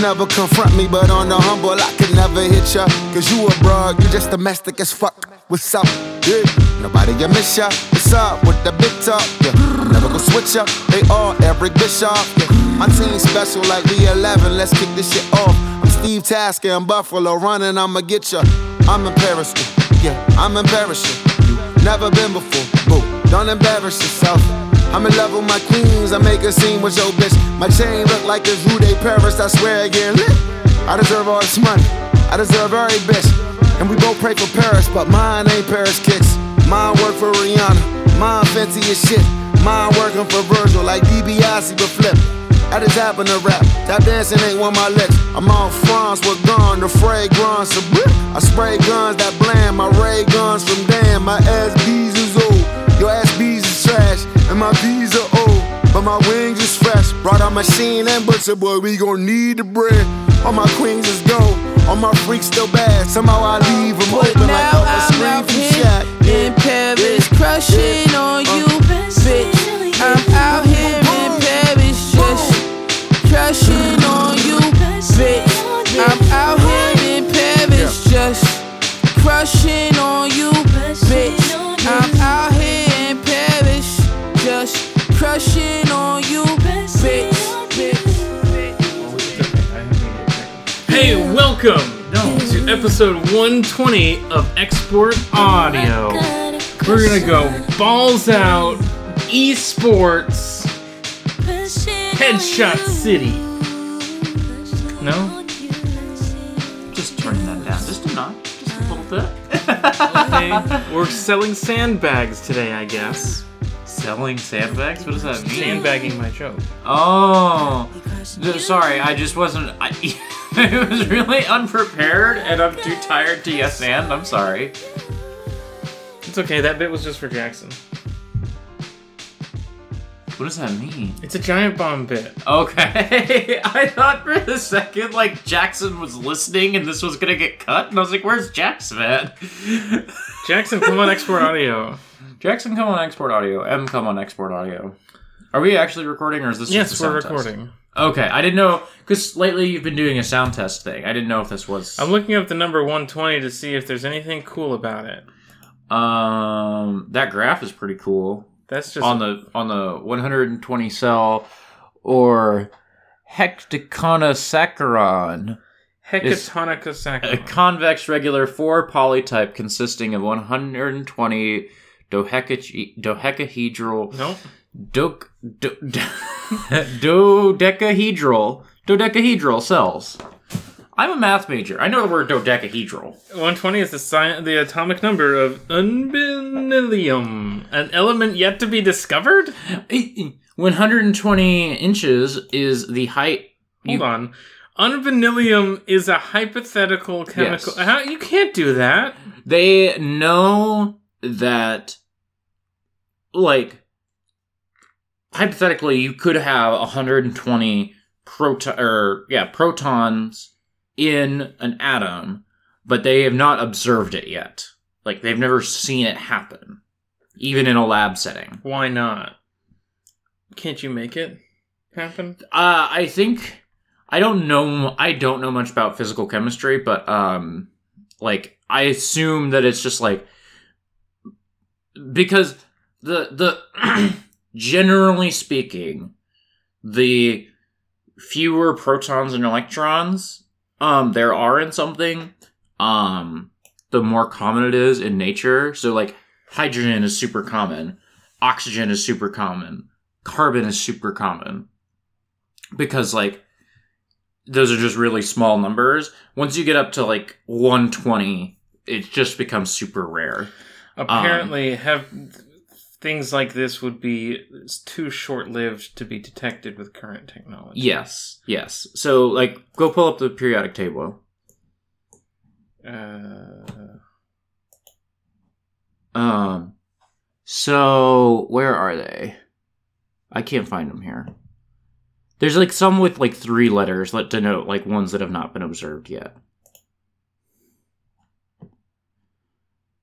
never confront me, but on the humble, I can never hit ya. Cause you a broad, you just domestic as fuck. What's up? Yeah. Nobody can miss ya. What's up with the big talk? Yeah. Never gonna switch up. They all Eric Bishop. Yeah. My team special like we 11. Let's kick this shit off. I'm Steve Tasker in Buffalo running. I'ma get ya. I'm Paris. Yeah, I'm. You never been before. Boo, don't embarrass yourself. I'm in love with my queens. I make a scene with your bitch. My chain look like it's Rue de Paris. I swear again. lit. I deserve all this money. I deserve every bitch. And we both pray for Paris, but mine ain't Paris kicks. Mine work for Rihanna. Mine fancy as shit. Mine working for Virgil like DiBiase but flip. I just happen to rap. Tap dancing ain't one of my licks. I'm on France with gone, the fragrance of blip. I spray guns that bland. My ray guns from damn. My ass bees is old. Your ass bees is trash. And my bees are old. But my wings is fresh. Brought out my machine and butcher boy, we gon' need the bread. All my queens is gold. All my freaks still bad. Somehow I leave them But open like Elvis I'm scream out from here Shaq. in Paris, crushing on you, uh, bitch. I'm out here in Paris, just crushing on you, bitch. I'm out here in Paris, just crushing on you, welcome to episode 120 of Export Audio. We're gonna go balls out, esports, headshot city. No? Just turn that down just a notch, just a little bit. Okay. We're selling sandbags today, I guess. Selling sandbags? What does that mean? Sandbagging my joke. Oh, sorry. I just wasn't. I, it was really unprepared, and I'm too tired to yes and. I'm sorry. It's okay, that bit was just for Jackson. What does that mean? It's a giant bomb bit. Okay, I thought for a second like Jackson was listening and this was gonna get cut, and I was like, "Where's Jackson at?" Jackson, come on Export Audio. Jackson, come on export audio. M, come on export audio. Are we actually recording, or is this Yes, just a we're sound test? Okay, I didn't know because lately you've been doing a sound test thing. I didn't know if this was. I'm looking up the number 120 to see if there's anything cool about it. um, that graph is pretty cool That's just on the on the 120 cell or hecatonicosachoron. Hecatonica A convex regular four polytope consisting of 120 dodeca- dodecahedral Nope. Do, do, dodecahedral dodecahedral cells. I'm a math major. I know the word dodecahedral. 120 is the sci- the atomic number of unbinilium, an element yet to be discovered. 120 inches is the height. Hold on. Unbinilium is a hypothetical chemical. Yes. How you can't do that? They know that, like, hypothetically, you could have 120 proton or yeah protons in an atom, but they have not observed it yet. Like they've never seen it happen. even in a lab setting. Why not? Can't you make it happen? Uh, I think I don't know. I don't know much about physical chemistry, but um, like I assume that it's just like because the the generally speaking, the fewer protons and electrons um there are in something, um, the more common it is in nature. So like hydrogen is super common, oxygen is super common, carbon is super common because like those are just really small numbers. Once you get up to like 120, it just becomes super rare. Apparently, have things like this would be too short-lived to be detected with current technology. Yes, yes. So like go pull up the periodic table. Uh, Um so where are they? I can't find them here. There's like some with like three letters that denote like ones that have not been observed yet.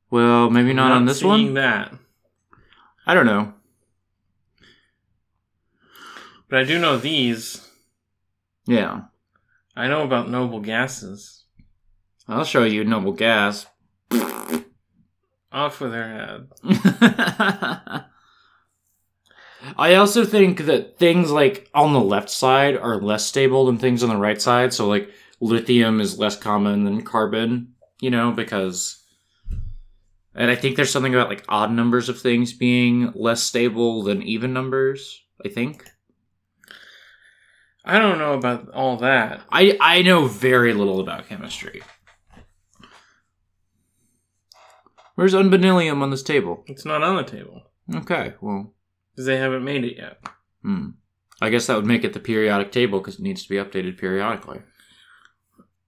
Well, maybe not, on this one. That, I don't know. but I do know these. Yeah. I know about noble gases. I'll show you noble gas. Off with her head. I also think that things like on the left side are less stable than things on the right side. So like lithium is less common than carbon, you know, because and I think there's something about like odd numbers of things being less stable than even numbers, I think. I don't know about all that. I I know very little about chemistry. Where's unbinilium on this table? It's not on the table Okay, well, because they haven't made it yet. Hmm. I guess that would make it the periodic table because it needs to be updated periodically.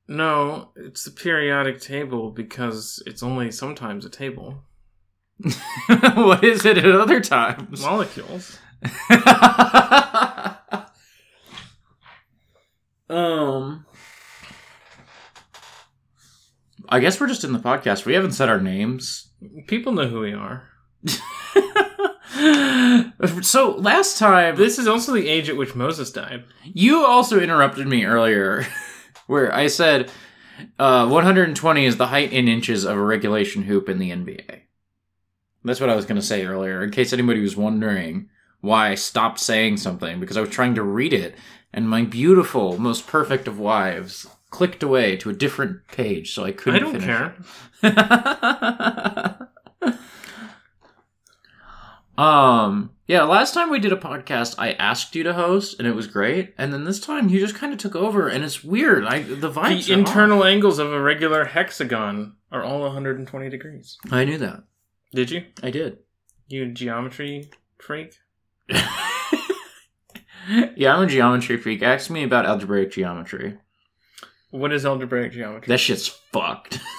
No, it's the periodic table because it's only sometimes a table. what is it at other times? Molecules. um. I guess we're just in the podcast. We haven't said our names. People know who we are. so last time, This is also the age at which Moses died. you also interrupted me earlier, where I said uh, 120 is the height in inches of a regulation hoop in the NBA. That's what I was going to say earlier, in case anybody was wondering why I stopped saying something, because I was trying to read it, and my beautiful, most perfect of wives clicked away to a different page, so I couldn't I don't finish care. um, yeah, last time we did a podcast, I asked you to host, and it was great, and then this time you just kind of took over, and it's weird. I the vibes The internal angles of a regular hexagon are all 120 degrees. I knew that. Did you? I did. You a geometry freak? yeah, I'm a geometry freak. Ask me about algebraic geometry. What is algebraic geometry? That shit's fucked.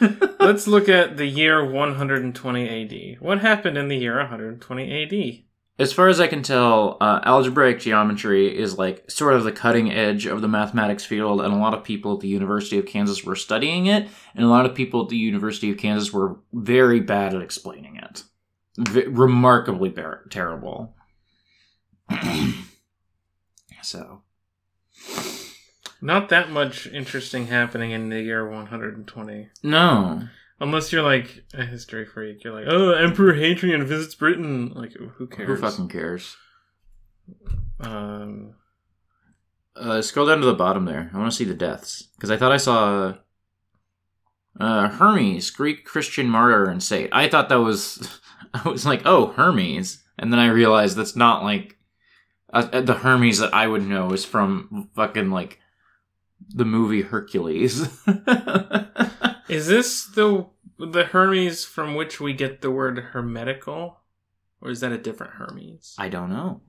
Let's look at the year 120 AD. What happened in the year 120 AD? As far as I can tell, uh, algebraic geometry is like sort of the cutting edge of the mathematics field, and a lot of people at the University of Kansas were studying it, and a lot of people at the University of Kansas were very bad at explaining it. V- remarkably bar- terrible. so, Not that much interesting happening in the year 120. no. Unless you're like a history freak. You're like, oh, Emperor Hadrian visits Britain. Like, who cares? Who fucking cares? Um, Uh, scroll down to the bottom there. I want to see the deaths because I thought I saw uh, Hermes, Greek Christian martyr and saint. I thought that was. I was like, oh, Hermes, and then I realized that's not like uh, the Hermes that I would know is from fucking like the movie Hercules. is this the the Hermes from which we get the word hermetical? Or is that a different Hermes? I don't know.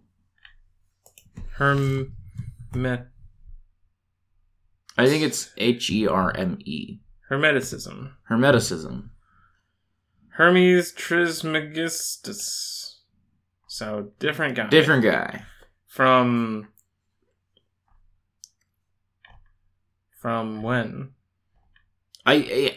Hermet. I think it's H E R M E. Hermeticism. Hermeticism. Hermes Trismegistus. So, different guy. Different guy. From. From when? I,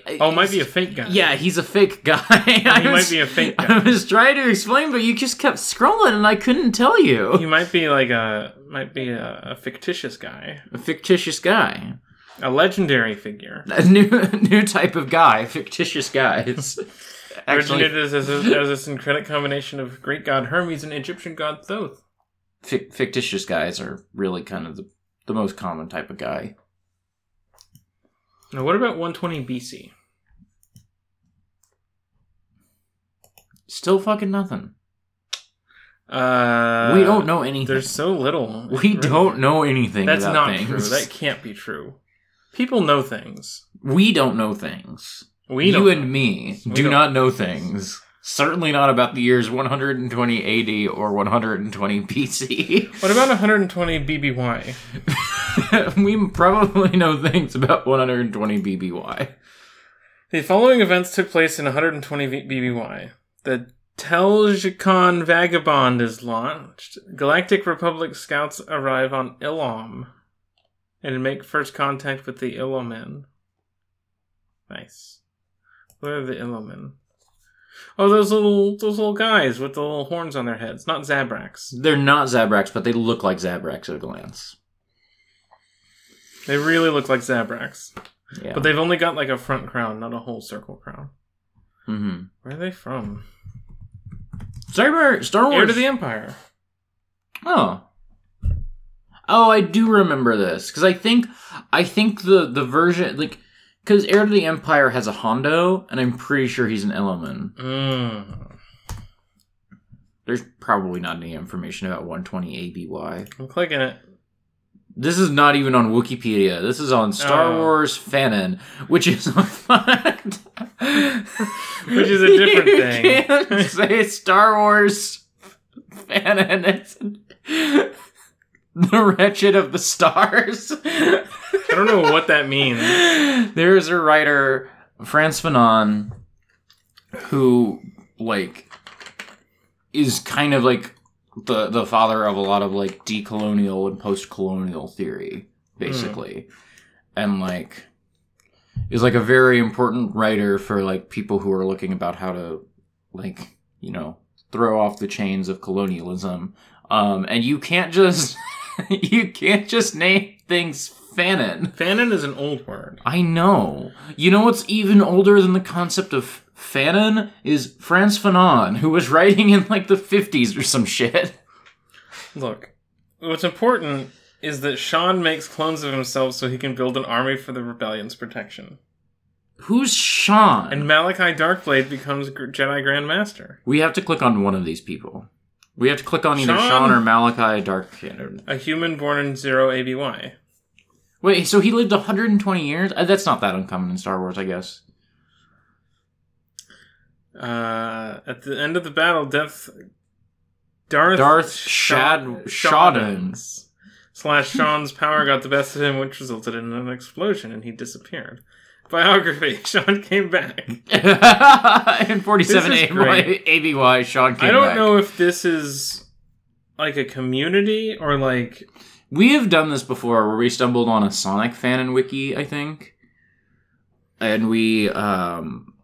I, I Oh, might be a fake guy. Yeah, he's a fake guy. he I might be a fake guy. I was trying to explain, but you just kept scrolling, and I couldn't tell you. He might be like a might be a, a fictitious guy, A fictitious guy, a legendary figure. a new new type of guy, fictitious guys. Actually, Originated as, a, as a syncretic combination of Greek god Hermes and Egyptian god Thoth. fic- fictitious guys are really kind of the, the most common type of guy. Now, what about 120 BC? Still fucking nothing. Uh, we don't know anything. There's so little. we don't know anything. That's about not things. true. That can't be true. People know things. We don't know things. We you and me We do don't- not know things. Certainly not about the years 120 AD or 120 BC. What about 120 BBY? we probably know things about 120 BBY. The following events took place in 120 BBY. The Telgicon Vagabond is launched. Galactic Republic scouts arrive on Elom and make first contact with the Elomin. Nice. Where are the Elomin? Oh, those little those little guys with the little horns on their heads. Not Zabraks. They're not Zabraks, but they look like Zabraks at a glance. They really look like Zabraks. Yeah. But they've only got like a front crown, not a whole circle crown. mm-hmm. Where are they from? Star, Star Wars. Heir to the Empire. Oh. Oh, I do remember this because I think I think the the version like because Heir to the Empire has a Hondo, and I'm pretty sure he's an Elomin. Mm. There's probably not any information about 120 ABY. I'm clicking it. This is not even on Wikipedia. This is on Star Oh. Wars Fanon, which is a fact. Which is a different you thing. Can't say Star Wars Fanon. The wretched of the stars. I don't know what that means. There's a writer, Frantz Fanon, who like is kind of like the the father of a lot of like decolonial and post colonial theory, basically. And like is like a very important writer for like people who are looking about how to like, you know, throw off the chains of colonialism. Um and you can't just you can't just name things Fanon. Fanon is an old word. I know. You know what's even older than the concept of Fanon is Frantz Fanon, who was writing in like the 50s or some shit. Look, what's important is that Sean makes clones of himself so he can build an army for the rebellion's protection. Who's Sean? And Malachi Darkblade becomes Jedi Grand Master. we have to click on one of these people. We have to click on either Sean? Sean, or Malachi Dark. A human born in zero ABY. Wait, so he lived 120 years? Uh, That's not that uncommon in Star Wars, I guess. Uh, at the end of the battle, Death Darth, Darth Shad- Shaddans slash Sean's power got the best of him, which resulted in an explosion, and he disappeared. Biography: Sean came back. in 47 This. ABY, Sean came I don't back. know if this is like a community or like We have done this before where we stumbled on a Sonic fan and wiki, I think. And we um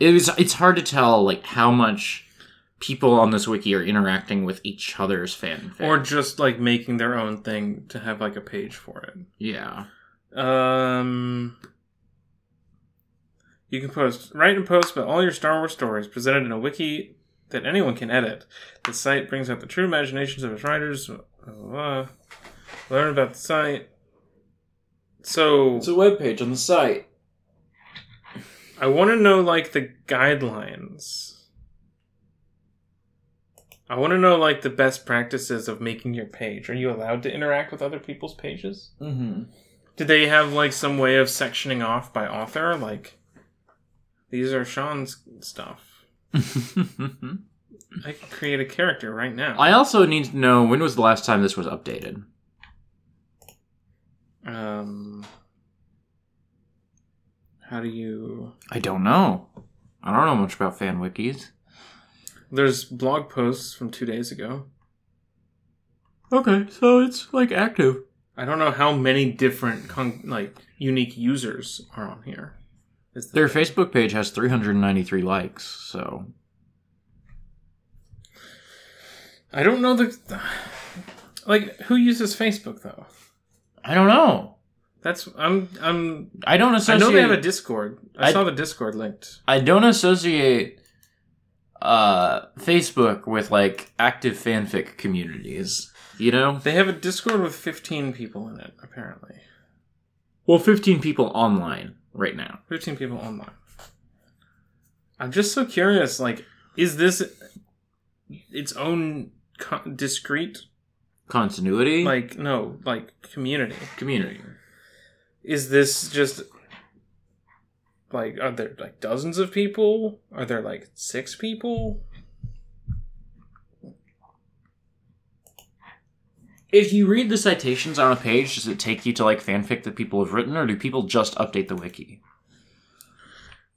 it was it's hard to tell like how much people on this wiki are interacting with each other's fan or just like making their own thing to have like a page for it. yeah. Um, you can post, write and post about all your Star Wars stories presented in a wiki that anyone can edit. The site brings out the true imaginations of its writers. Learn about the site. So It's a webpage on the site. I want to know like the guidelines. I want to know like the best practices of making your page. Are you allowed to interact with other people's pages? Mm-hmm. Did they have like some way of sectioning off by author? Like, these are Sean's stuff. I could create a character right now. I also need to know when was the last time this was updated. Um, how do you? I don't know. I don't know much about fan wikis. There's blog posts from two days ago. Okay, so it's like active. I don't know how many different con- like unique users are on here. Is the Their Facebook page has 393 likes, so I don't know the like who uses Facebook though. I don't know. That's I'm I'm I don't associate. I know they have a Discord. I, I- saw the Discord linked. I don't associate uh Facebook with like active fanfic communities. You know? They have a Discord with 15 people in it apparently. Well, 15 people online right now. 15 people online. I'm just so curious like is this its own co- discrete Continuity, like no, like community? community. Is this just like are there like dozens of people? Are there like 6 people? If you read the citations on a page, does it take you to like fanfic that people have written, or do people just update the wiki?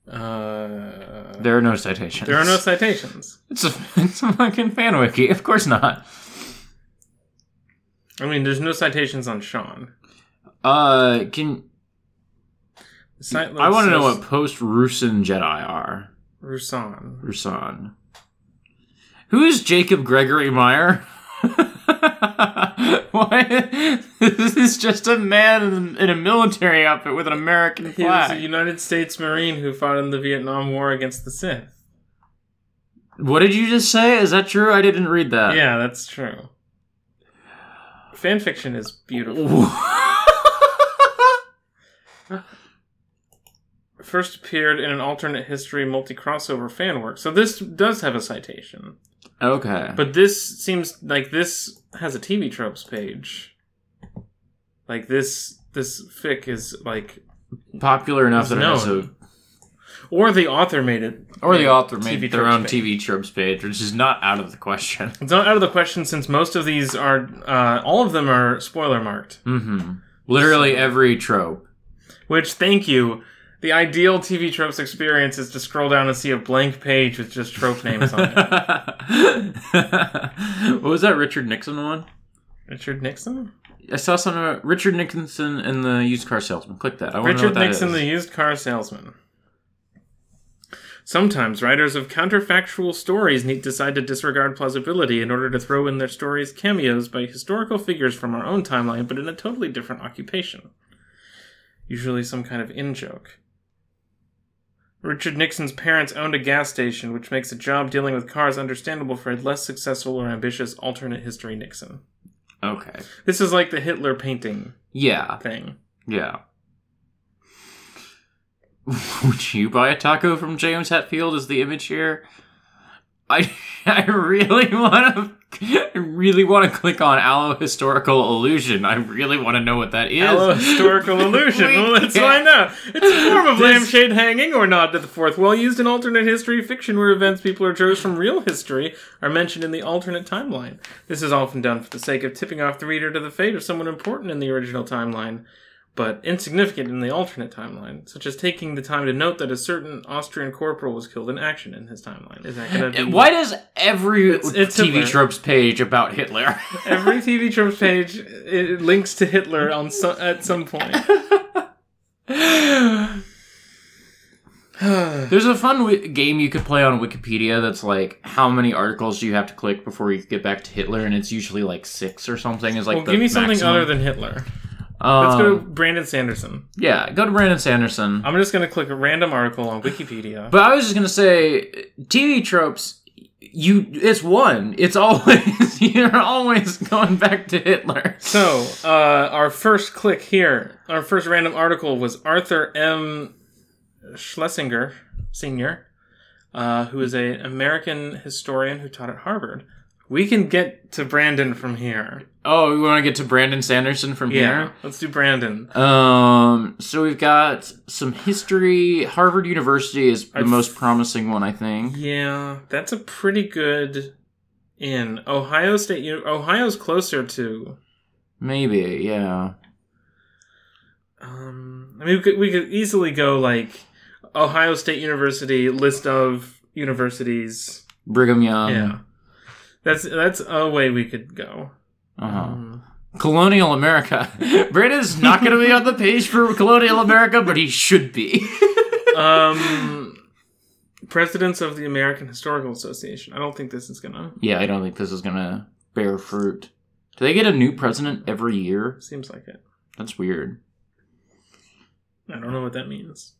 Uh There are no citations. there are no citations. It's a it's a fucking fan wiki. Of course not. I mean, there's no citations on Sean. Uh, can I want to know what post Ruusan Jedi are? Ruusan. Ruusan. Who is Jacob Gregory Meyer? Why? This is just a man in, a military outfit with an American flag. He was a. United States Marine who fought in the Vietnam War against the Sith. What did you just say? Is that true? I didn't read that. Yeah, that's true. Fan fiction is beautiful. First appeared in an alternate history multi crossover fan work. So this does have a citation. okay. But this seems like this has a TV tropes page. Like this this fic is like popular enough that it has a or the author made it. or the author made TV their own page. TV tropes page, which is not out of the question. It's not out of the question since most of these are uh, all of them are spoiler marked. hmm Literally every trope. Which thank you. The ideal TV tropes experience is to scroll down and see a blank page with just trope names on it. what was that Richard Nixon one? Richard Nixon? I saw something about Richard Nixon and the used car salesman. Click that. I want to know Richard that Nixon, is. the used car salesman. Sometimes writers of counterfactual stories need decide to disregard plausibility in order to throw in their stories cameos by historical figures from our own timeline, but in a totally different occupation. Usually some kind of in joke. Richard Nixon's parents owned a gas station, which makes a job dealing with cars understandable for a less successful or ambitious alternate history Nixon. Okay. This is like the Hitler painting Yeah. thing. Yeah. Would you buy a taco from James Hetfield? Is the image here? I I really want to. I really want to click on Allohistorical Allusion. I really want to know what that is. Hello, historical illusion. We well, let's find out. It's a form of This- lampshade hanging or nod to the fourth wall used in alternate history fiction where events people are chose from real history are mentioned in the alternate timeline. This is often done for the sake of tipping off the reader to the fate of someone important in the original timeline, but insignificant in the alternate timeline, such as taking the time to note that a certain Austrian corporal was killed in action in his timeline. Is that going to eh, be... Why does every It's- it's TV Hitler. tropes page about Hitler? Every TV tropes page it links to Hitler on so- at some point. There's a fun wi- game you could play on Wikipedia that's like how many articles do you have to click before you get back to Hitler, and it's usually like six or something. Is like well, the give me something other than Hitler. Um, Let's go to Brandon Sanderson. Yeah, go to Brandon Sanderson. I'm just gonna click a random article on Wikipedia. But I was just gonna say, TV tropes. You, it's one. It's always you're always going back to Hitler. so, uh, our first click here, our first random article was Arthur M. Schlesinger, Senior, uh, who is an American historian who taught at Harvard. We can get to Brandon from here. Oh, we want to get to Brandon Sanderson from here? Yeah, let's do Brandon. Um, so we've got some history. Harvard University is the I've- most promising one, I think. Yeah, that's a pretty good in Ohio State. U- Ohio's closer to Maybe, yeah. Um, I mean, we could, we could easily go like Ohio State University list of universities. Brigham Young. yeah, that's that's a way we could go. Uh-huh. Um, Colonial America. Brandon's not going to be on the page for Colonial America, but he should be. um, presidents of the American Historical Association. I don't think this is gonna. Yeah, I don't think this is gonna bear fruit. Do they get a new president every year? Seems like it. That's weird. I don't know what that means.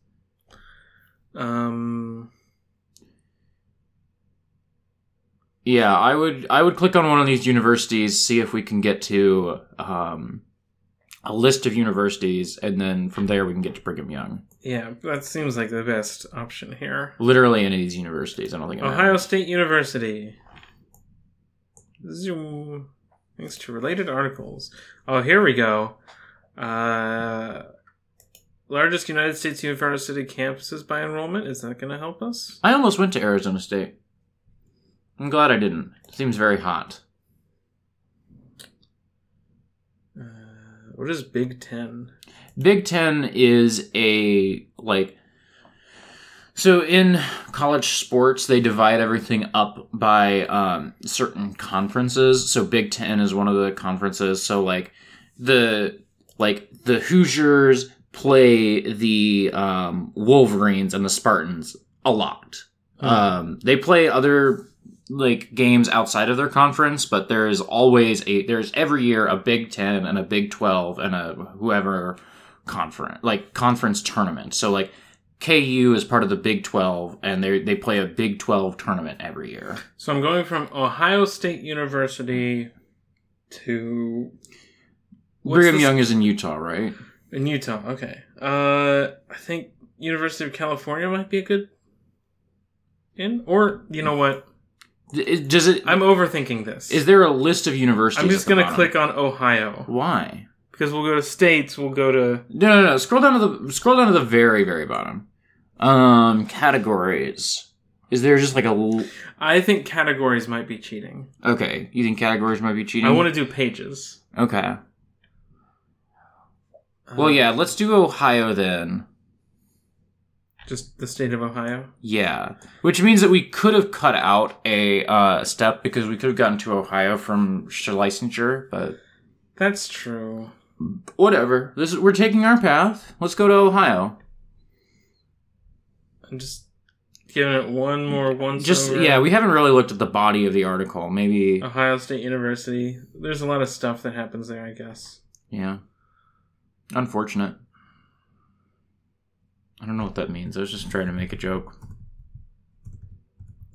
Um, Yeah, I would I would click on one of these universities, see if we can get to um, a list of universities, and then from there we can get to Brigham Young. yeah, that seems like the best option here. Literally any of these universities. I don't think it Ohio. State University. Zoom. Thanks to related articles. Oh, here we go. Uh, largest United States university campuses by enrollment. Is that going to help us? I almost went to Arizona State. I'm glad I didn't. seems very hot. Uh, what is Big Ten? Big Ten is a like so in college sports they divide everything up by um, certain conferences. So Big Ten is one of the conferences. So like the like the Hoosiers play the um, Wolverines and the Spartans a lot. Um, they play other like games outside of their conference, but there is always a there's every year a Big Ten and a Big Twelve and a whoever conference like conference tournament. So like KU is part of the Big Twelve, and they they play a Big Twelve tournament every year. So I'm going from Ohio State University to Brigham this- Young is in Utah, right? in Utah. Okay. Uh, I think University of California might be a good in. Or you know what? Does it? I'm overthinking this. is there a list of universities? I'm just gonna click on Ohio Why? because we'll go to states. We'll go to No, no, no. Scroll down to the scroll down to the very, very bottom. Um, categories. Is there just like a l- I think categories might be cheating. okay? You think categories might be cheating? I want to do pages. Okay. Well, yeah. Let's do Ohio then. Just the state of Ohio. Yeah, which means that we could have cut out a uh, step because we could have gotten to Ohio from licensure, but That's true. whatever. This is, we're taking our path. Let's go to Ohio. I'm just giving it one more once. Just over. yeah, we haven't really looked at the body of the article. Maybe Ohio State University. There's a lot of stuff that happens there, I guess. yeah. Unfortunate. I don't know what that means. I was just trying to make a joke.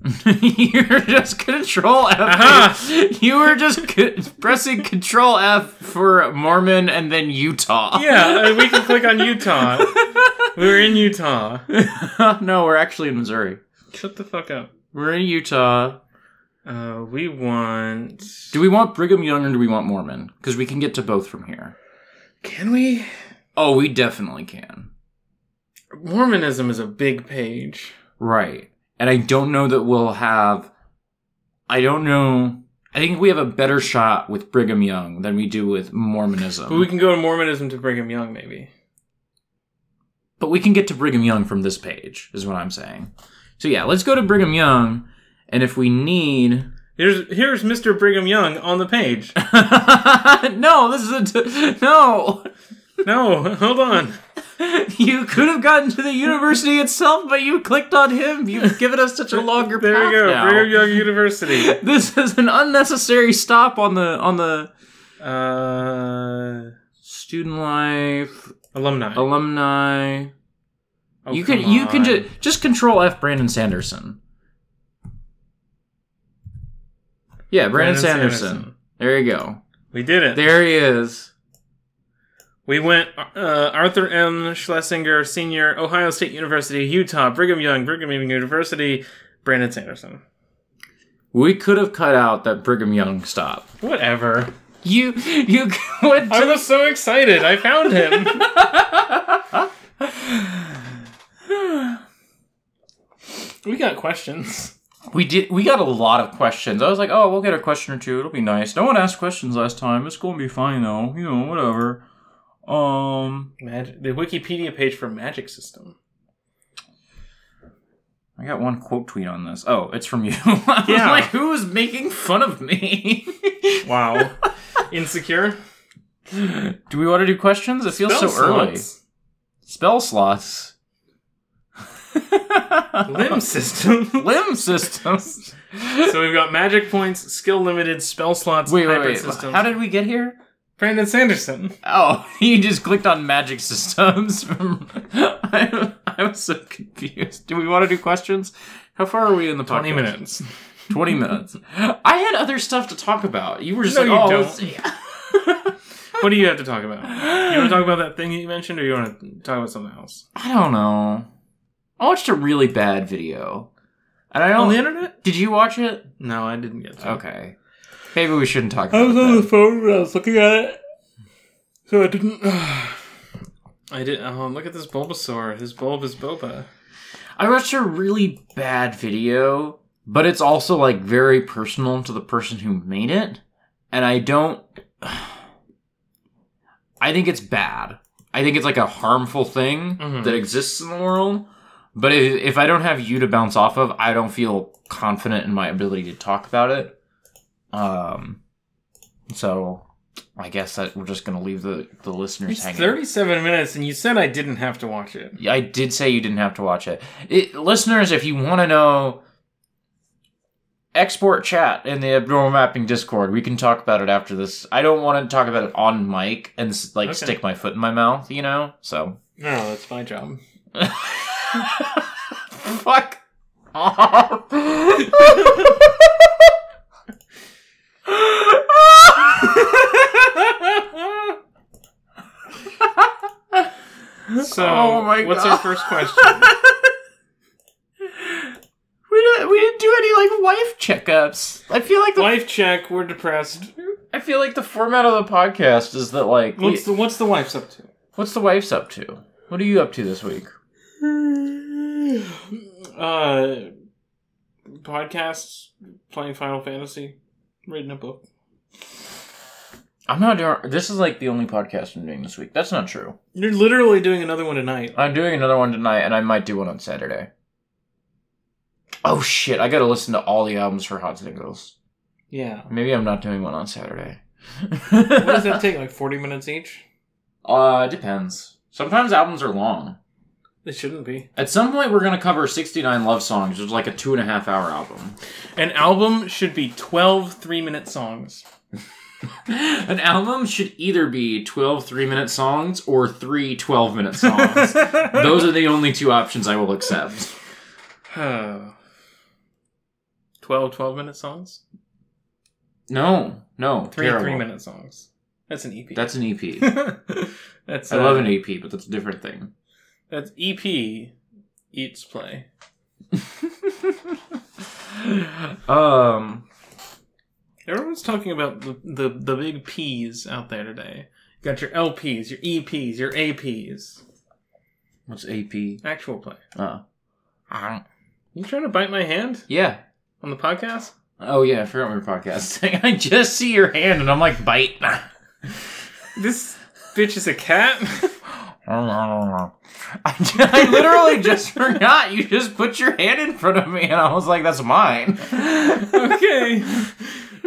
You're just control F. Aha! You were just c- pressing control F for Mormon and then Utah. Yeah, uh, we can click on Utah. We were in Utah. no, we're actually in Missouri. Shut the fuck up. We're in Utah. Uh, we want. Do we want Brigham Young or do we want Mormon? Because we can get to both from here. Can we? Oh, we definitely can. Mormonism is a big page. Right. And I don't know that we'll have. I don't know. I think we have a better shot with Brigham Young than we do with Mormonism. But we can go to Mormonism to Brigham Young, maybe. but we can get to Brigham Young from this page, is what I'm saying. So yeah, let's go to Brigham Young, and if we need, Here's here's Mr. Brigham Young on the page. no, this is a t- no. No, hold on. You could have gotten to the university itself, but you clicked on him. You've given us such a longer There path we go. now. Brigham Young University. This is an unnecessary stop on the on the Uh, student life alumni. alumni. Oh, you can you can just just control F Brandon Sanderson. Yeah, Brandon, Sanderson. There you go. We did it. There he is. We went uh, Arthur M. Schlesinger, Senior, Ohio State University, Utah, Brigham Young, Brigham Young University, Brandon Sanderson. We could have cut out that Brigham Young stop. Whatever. You you went I was so excited. I found him. we got questions. we did we got a lot of questions. I was like, oh, we'll get a question or two. It'll be nice. No one asked questions last time. It's gonna be fine though. You know, whatever. Um, Magic, the Wikipedia page for Magic System. I got one quote tweet on this. Oh, it's from you. I was Yeah. like, who is making fun of me? Wow. Insecure. do we want to do questions? It feels Spell so early. Spell slots. Limb system. Limb systems. so we've got magic points, skill limited, spell slots, Wait, wait, wait. systems. How did we get here? Brandon Sanderson? Oh, he just clicked on magic systems. I, I was so confused. Do we want to do questions? How far are we in the podcast? 20 minutes. 20 minutes. I had other stuff to talk about. You were just No, like, you oh, don't. What do you have to talk about? You want to talk about that thing you mentioned, or you want to talk about something else? I don't know. I watched a really bad video. And I don't. On the internet? Did you watch it? No, I didn't get to. Okay. Maybe we shouldn't talk about it. I was on the phone when I was looking at it, so I didn't. I did. Oh, look at this Bulbasaur. His bulb is boba. I watched a really bad video, but it's also like very personal to the person who made it, and I don't. I think it's bad. I think it's like a harmful thing Mhm. that exists in the world. But if, if I don't have you to bounce off of, I don't feel confident in my ability to talk about it. Um, so I guess that we're just gonna leave the the listeners It's hanging. thirty-seven minutes, and you said I didn't have to watch it. I did say you didn't have to watch it. it listeners, if you want to know, export chat in the abnormal mapping Discord. We can talk about it after this. I don't want to talk about it on mic and like Okay. stick my foot in my mouth, you know. So No, that's my job. fuck. So, Oh my what's God. our first question? we didn't. We didn't do any like wife checkups. I feel like the. Wife check. We're depressed. I feel like the format of the podcast is that like. we- What's the What's the wife's up to? What's the wife's up to? What are you up to this week? Uh, podcasts, playing Final Fantasy, reading a book. I'm not doing. This is like the only podcast I'm doing this week. That's not true. You're literally doing another one tonight. I'm doing another one tonight, and I might do one on Saturday. Oh shit! I gotta listen to all the albums for Hot Singles. Yeah. Maybe I'm not doing one on Saturday. What does that take? Like forty minutes each? Uh, it depends. Sometimes albums are long. They shouldn't be. At some point, we're gonna cover 69 love songs, which is like a two and a half hour album. An album should be 12 three minute songs. An album should either be 12 three minute songs or three 12 minute songs. Those are the only two options I will accept. 12, 12 minute songs? No, no, Three terrible. three minute songs. That's an EP. That's an EP. that's I love uh, an EP, but that's a different thing. That's EP eats play. um, Everyone's talking about the, the, the big P's out there today. You got your LPs, your EPs, your APs. what's AP? Actual play. Uh, ah, You trying to bite my hand yeah. on the podcast? Oh yeah, I forgot we were podcasting. I just see your hand and I'm like, bite. This bitch is a cat? I, I literally just forgot. You just put your hand in front of me, and I was like, "That's mine." okay.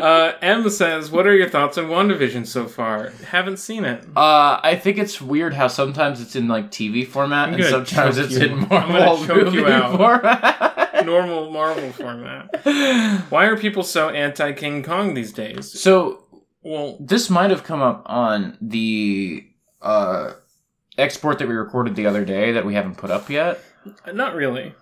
Uh, M says, What are your thoughts on WandaVision so far? Haven't seen it. Uh, I think it's weird how sometimes it's in like TV format I'm and gonna sometimes choke it's you. in I'm gonna Marvel choke movie you out. format. Normal Marvel format. Why are people so anti King Kong these days? so Well, this might have come up on the uh export that we recorded the other day that we haven't put up yet. not really.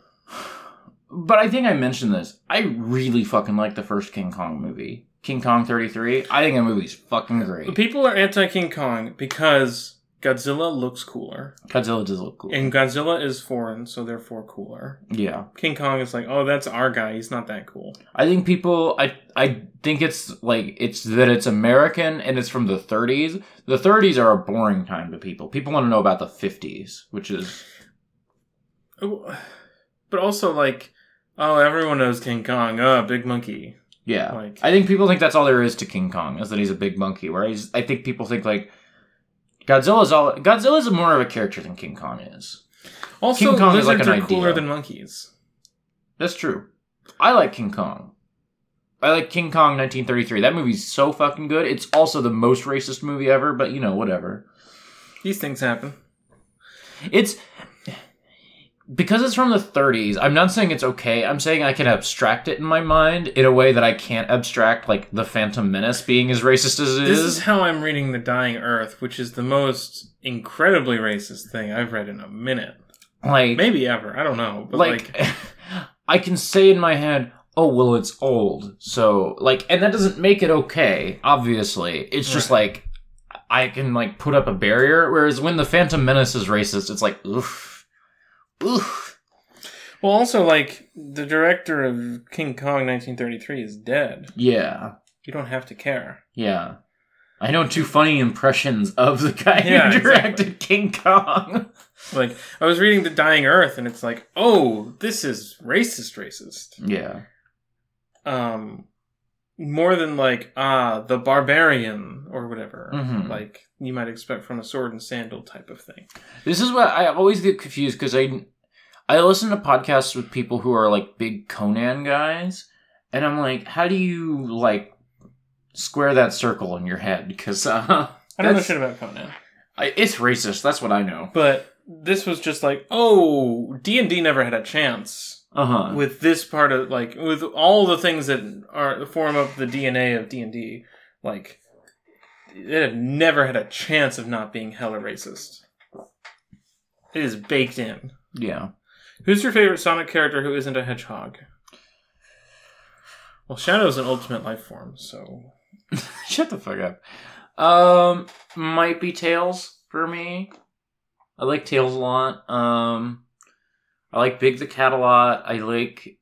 But I think I mentioned this. I really fucking like the first King Kong movie. King Kong 33. I think that movie's fucking great. People are anti King Kong because Godzilla looks cooler. Godzilla does look cool. And Godzilla is foreign, so therefore cooler. yeah. King Kong is like, oh, that's our guy. He's not that cool. I think people I I think it's like it's that it's American and it's from the 30s. The 30s are a boring time to people. People want to know about the 50s, which is Oh, But also, like, oh, everyone knows King Kong. Oh, big monkey. yeah. Like- I think people think that's all there is to King Kong is that he's a big monkey. Whereas I think people think like Godzilla's all Godzilla's more of a character than King Kong is. Also, King Kong is like an are cooler than monkeys. That's true. I like King Kong. I like King Kong 1933. That movie's so fucking good. It's also the most racist movie ever, but you know, whatever. These things happen. It's because it's from the 30s, I'm not saying it's okay. I'm saying I can abstract it in my mind in a way that I can't abstract like the Phantom Menace being as racist as it This is. is how I'm reading The Dying Earth, which is the most incredibly racist thing I've read in a minute. like Maybe ever. I don't know. But like, like, I can say in my head, "Oh, well, it's old." So, like and that doesn't make it okay, obviously. It's just like I can like put up a barrier whereas when the Phantom Menace is racist, it's like, "Oof." Oof. well, also, like, the director of King Kong 1933 is dead. Yeah. You don't have to care. Yeah. I know two funny impressions of the guy Yeah, who directed exactly. King Kong. Like, I was reading The Dying Earth, and it's like, oh, this is racist, racist. Yeah. Um, more than like, ah, the barbarian or whatever. Mhm. Like, you might expect from a sword and sandal type of thing. This is what I always get confused because I I listen to podcasts with people who are like big Conan guys, and I'm like, how do you like square that circle in your head? Because uh, I don't know shit about Conan. I, it's racist. That's what I know. But this was just like, oh, D and D never had a chance Uh huh. with this part of like with all the things that are the form up the DNA of D and D. Like, it had never had a chance of not being hella racist. It is baked in. Yeah. Who's your favorite Sonic character who isn't a hedgehog? Well, Shadow's an ultimate life form, so Shut the fuck up. Um, might be Tails for me. I like Tails a lot. Um, I like Big the Cat a lot. I like.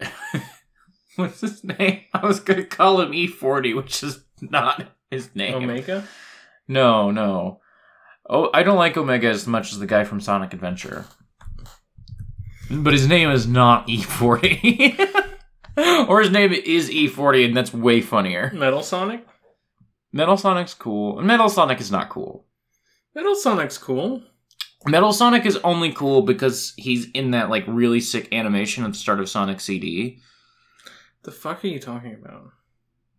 What's his name? I was gonna call him E40, which is not his name. Omega. No, no. Oh, I don't like Omega as much as the guy from Sonic Adventure. But his name is not E40. or his name is E40, and that's way funnier. Metal Sonic. Metal Sonic's cool. Metal Sonic is not cool. Metal Sonic's cool. Metal Sonic is only cool because he's in that like really sick animation at the start of Sonic CD. The fuck are you talking about?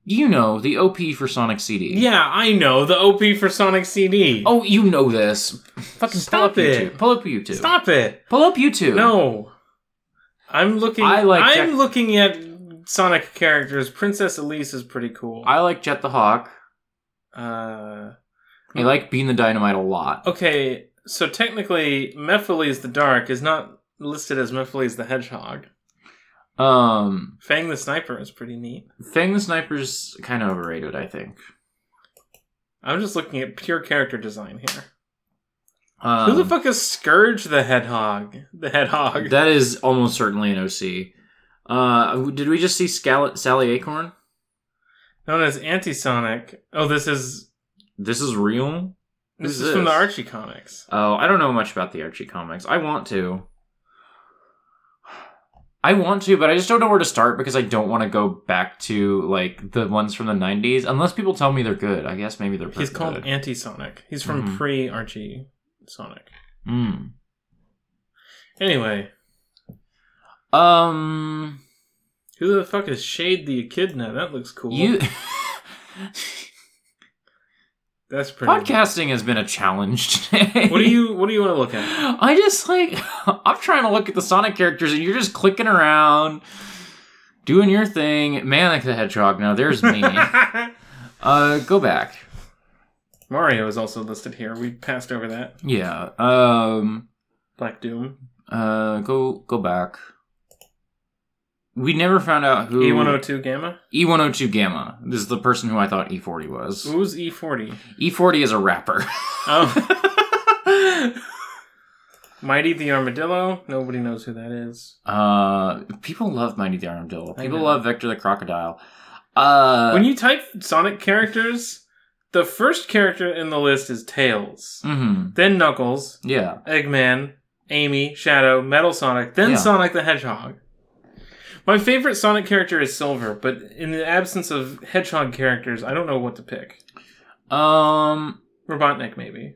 You know, the OP for Sonic CD. Yeah, I know the OP for Sonic CD. Oh, you know this. Fucking Stop pull up it. YouTube. Pull up YouTube. stop it! Pull up YouTube. No, I'm looking. I like I'm Jack- looking at Sonic characters. Princess Elise is pretty cool. I like Jet the Hawk. uh, I like Bean the Dynamite a lot. okay, so technically, Mephiles the Dark is not listed as Mephiles the Hedgehog. Um, Fang the Sniper is pretty neat. Fang the Sniper's kind of overrated, I think. I'm just looking at pure character design here. Um, Who the fuck is Scourge the Hedgehog? The Hedgehog. That is almost certainly an OC. Uh, did we just see Scal- Sally Acorn? Known as Anti-Sonic. Oh, this is This is real. This is from the? Archie comics. Oh, I don't know much about the Archie comics. I want to. I want to, but I just don't know where to start because I don't want to go back to like the ones from the '90s unless people tell me they're good. I guess maybe they're. He's called good. Anti-Sonic. He's from Mhm. pre-Archie Sonic. Mm. Anyway, Um, who the fuck is Shade the Echidna? That looks cool. you. That's pretty. Podcasting has been a challenge today. What do you What do you want to look at? I just like I'm trying to look at the Sonic characters and you're just clicking around, doing your thing. Manic the Hedgehog. Now there's me. uh, go back. Mario is also listed here. We passed over that. Yeah. Um. Black Doom. Uh. Go. Go back. We never found out who E102 Gamma. E102 Gamma. This is the person who I thought E40 was. Who's E40? E40 is a rapper. Oh. Mighty the Armadillo. Nobody knows who that is. uh. People love Mighty the Armadillo. People love Victor the Crocodile. Uh. when you type Sonic characters, the first character in the list is Tails. hmm Then Knuckles, Yeah. Eggman, Amy, Shadow, Metal Sonic, then Yeah. Sonic the Hedgehog. My favorite Sonic character is Silver, but in the absence of Hedgehog characters, I don't know what to pick. Um. Robotnik, maybe.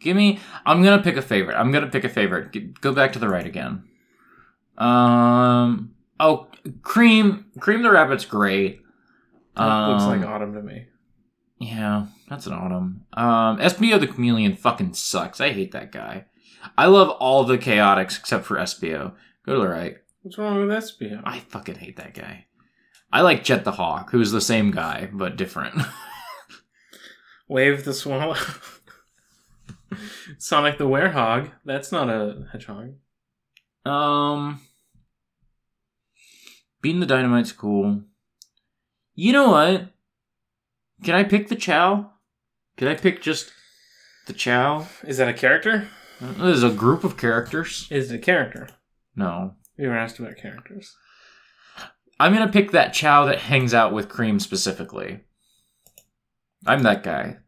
Give me. I'm gonna pick a favorite. I'm gonna pick a favorite. G- Go back to the right again. Um. Oh, Cream. Cream the Rabbit's great. That looks Um, like Autumn to me. Yeah, that's an autumn. Um, Espio the Chameleon fucking sucks. I hate that guy. I love all the Chaotix except for Espio. Go to the right. What's wrong with Espio? I fucking hate that guy. I like Jet the Hawk, who's the same guy but different. Wave the swallow. Sonic the Werehog. That's not a hedgehog. um, Bean the dynamite's cool. You know what? Can I pick the Chao? Can I pick just the Chao? Is that a character? There's a group of characters. Is it a character? No, We were asked about characters. I'm gonna pick that Chao that hangs out with Cream specifically. I'm that guy.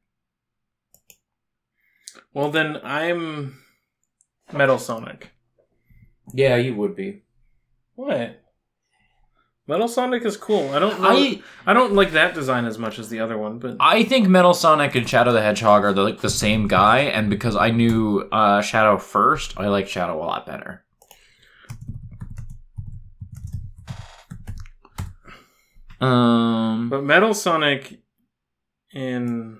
Well, then I'm Metal Sonic. Yeah, you would be. What? Metal Sonic is cool. I don't know. I, I don't like that design as much as the other one, but I think Metal Sonic and Shadow the Hedgehog are the, like the same guy, and because I knew uh, Shadow first, I like Shadow a lot better. Um, but Metal Sonic in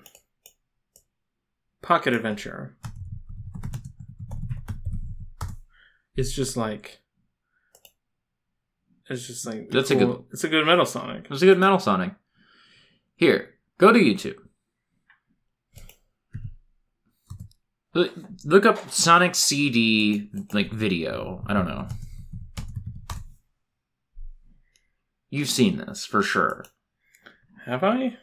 Pocket Adventure is just like it's just like That's a good- It's a good Metal Sonic. It's a good Metal Sonic. Here, go to YouTube. Look- Look up Sonic CD like video. I don't know. You've seen this for sure. Have I?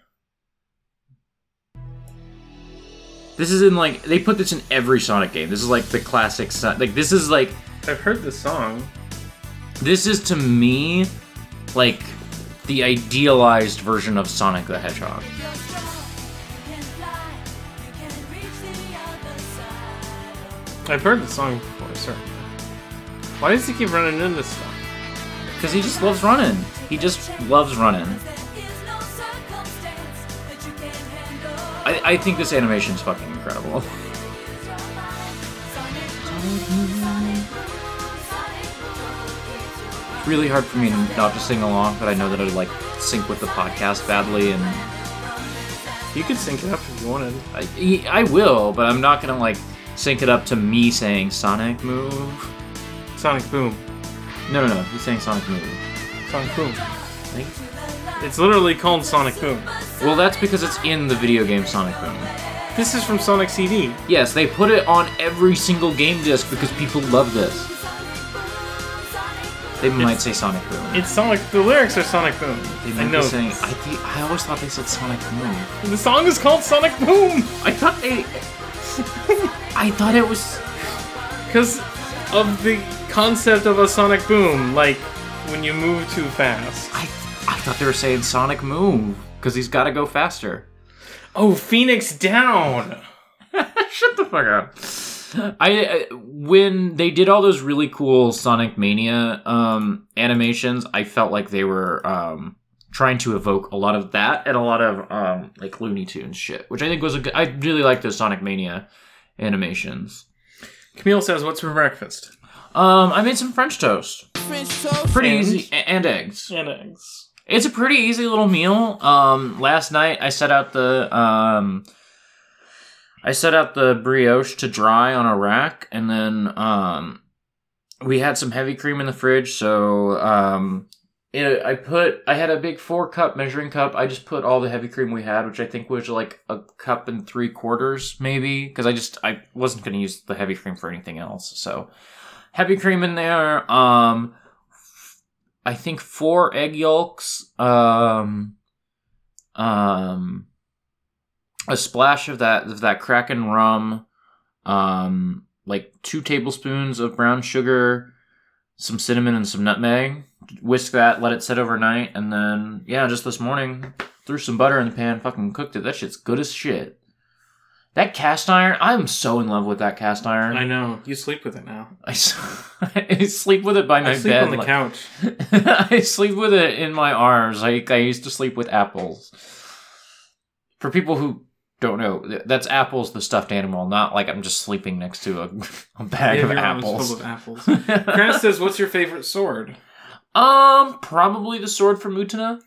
This is in like they put this in every Sonic game. This is like the classic Sonic. like this is like I've heard the song. this is to me like the idealized version of Sonic the Hedgehog. I've heard the song before, sir. Why does he keep running into stuff? Because he just loves running. He just loves running. I, I think this animation is fucking incredible. It's really hard for me not to sing along, but I know that I'd like sync with the podcast badly, and You could sync it up if you wanted. I, I will, but I'm not gonna like sync it up to me saying Sonic Move. Sonic Boom. No, no, no. He's saying Sonic Move. Sonic Boom. Like, It's literally called Sonic Boom. well, that's because it's in the video game Sonic Boom. This is from Sonic CD. Yes, they put it on every single game disc because people love this. They might say Sonic Boom. It's Sonic. The lyrics are Sonic Boom. They I know. be saying. I I always thought they said Sonic Move. The song is called Sonic Boom I thought they. I thought it was. because of the concept of a Sonic Boom, like when you move too fast. I I thought they were saying Sonic Move because he's got to go faster. Oh, Phoenix Down. Shut the fuck up. I, I when they did all those really cool Sonic Mania um, animations, I felt like they were um, trying to evoke a lot of that and a lot of um, like Looney Tunes shit, which I think was a good. I really like those Sonic Mania animations. Camille says, "What's for breakfast?" Um, I made some French toast, French toast. pretty And- easy, and eggs. And eggs. It's a pretty easy little meal. Um, last night I set out the um, I set out the brioche to dry on a rack, and then um, we had some heavy cream in the fridge. So um, it, I put I had a big four cup measuring cup. I just put all the heavy cream we had, which I think was like a cup and three quarters, maybe, because I just I wasn't going to use the heavy cream for anything else. So heavy cream in there. Um, I think four egg yolks, um, um, a splash of that of that Kraken rum, um, like two tablespoons of brown sugar, some cinnamon and some nutmeg. Whisk that, let it set overnight, and then yeah, just this morning threw some butter in the pan, fucking cooked it. That shit's good as shit. That cast iron, I'm so in love with that cast iron. I know. You sleep with it now. I sleep with it by my I sleep bed. on the like- couch. I sleep with it in my arms. Like I used to sleep with apples. For people who don't know, that's apples, the stuffed animal. Not like I'm just sleeping next to a, a bag You of your apples. filled with apples. Grant says, "What's your favorite sword?" um, probably the sword from Utena.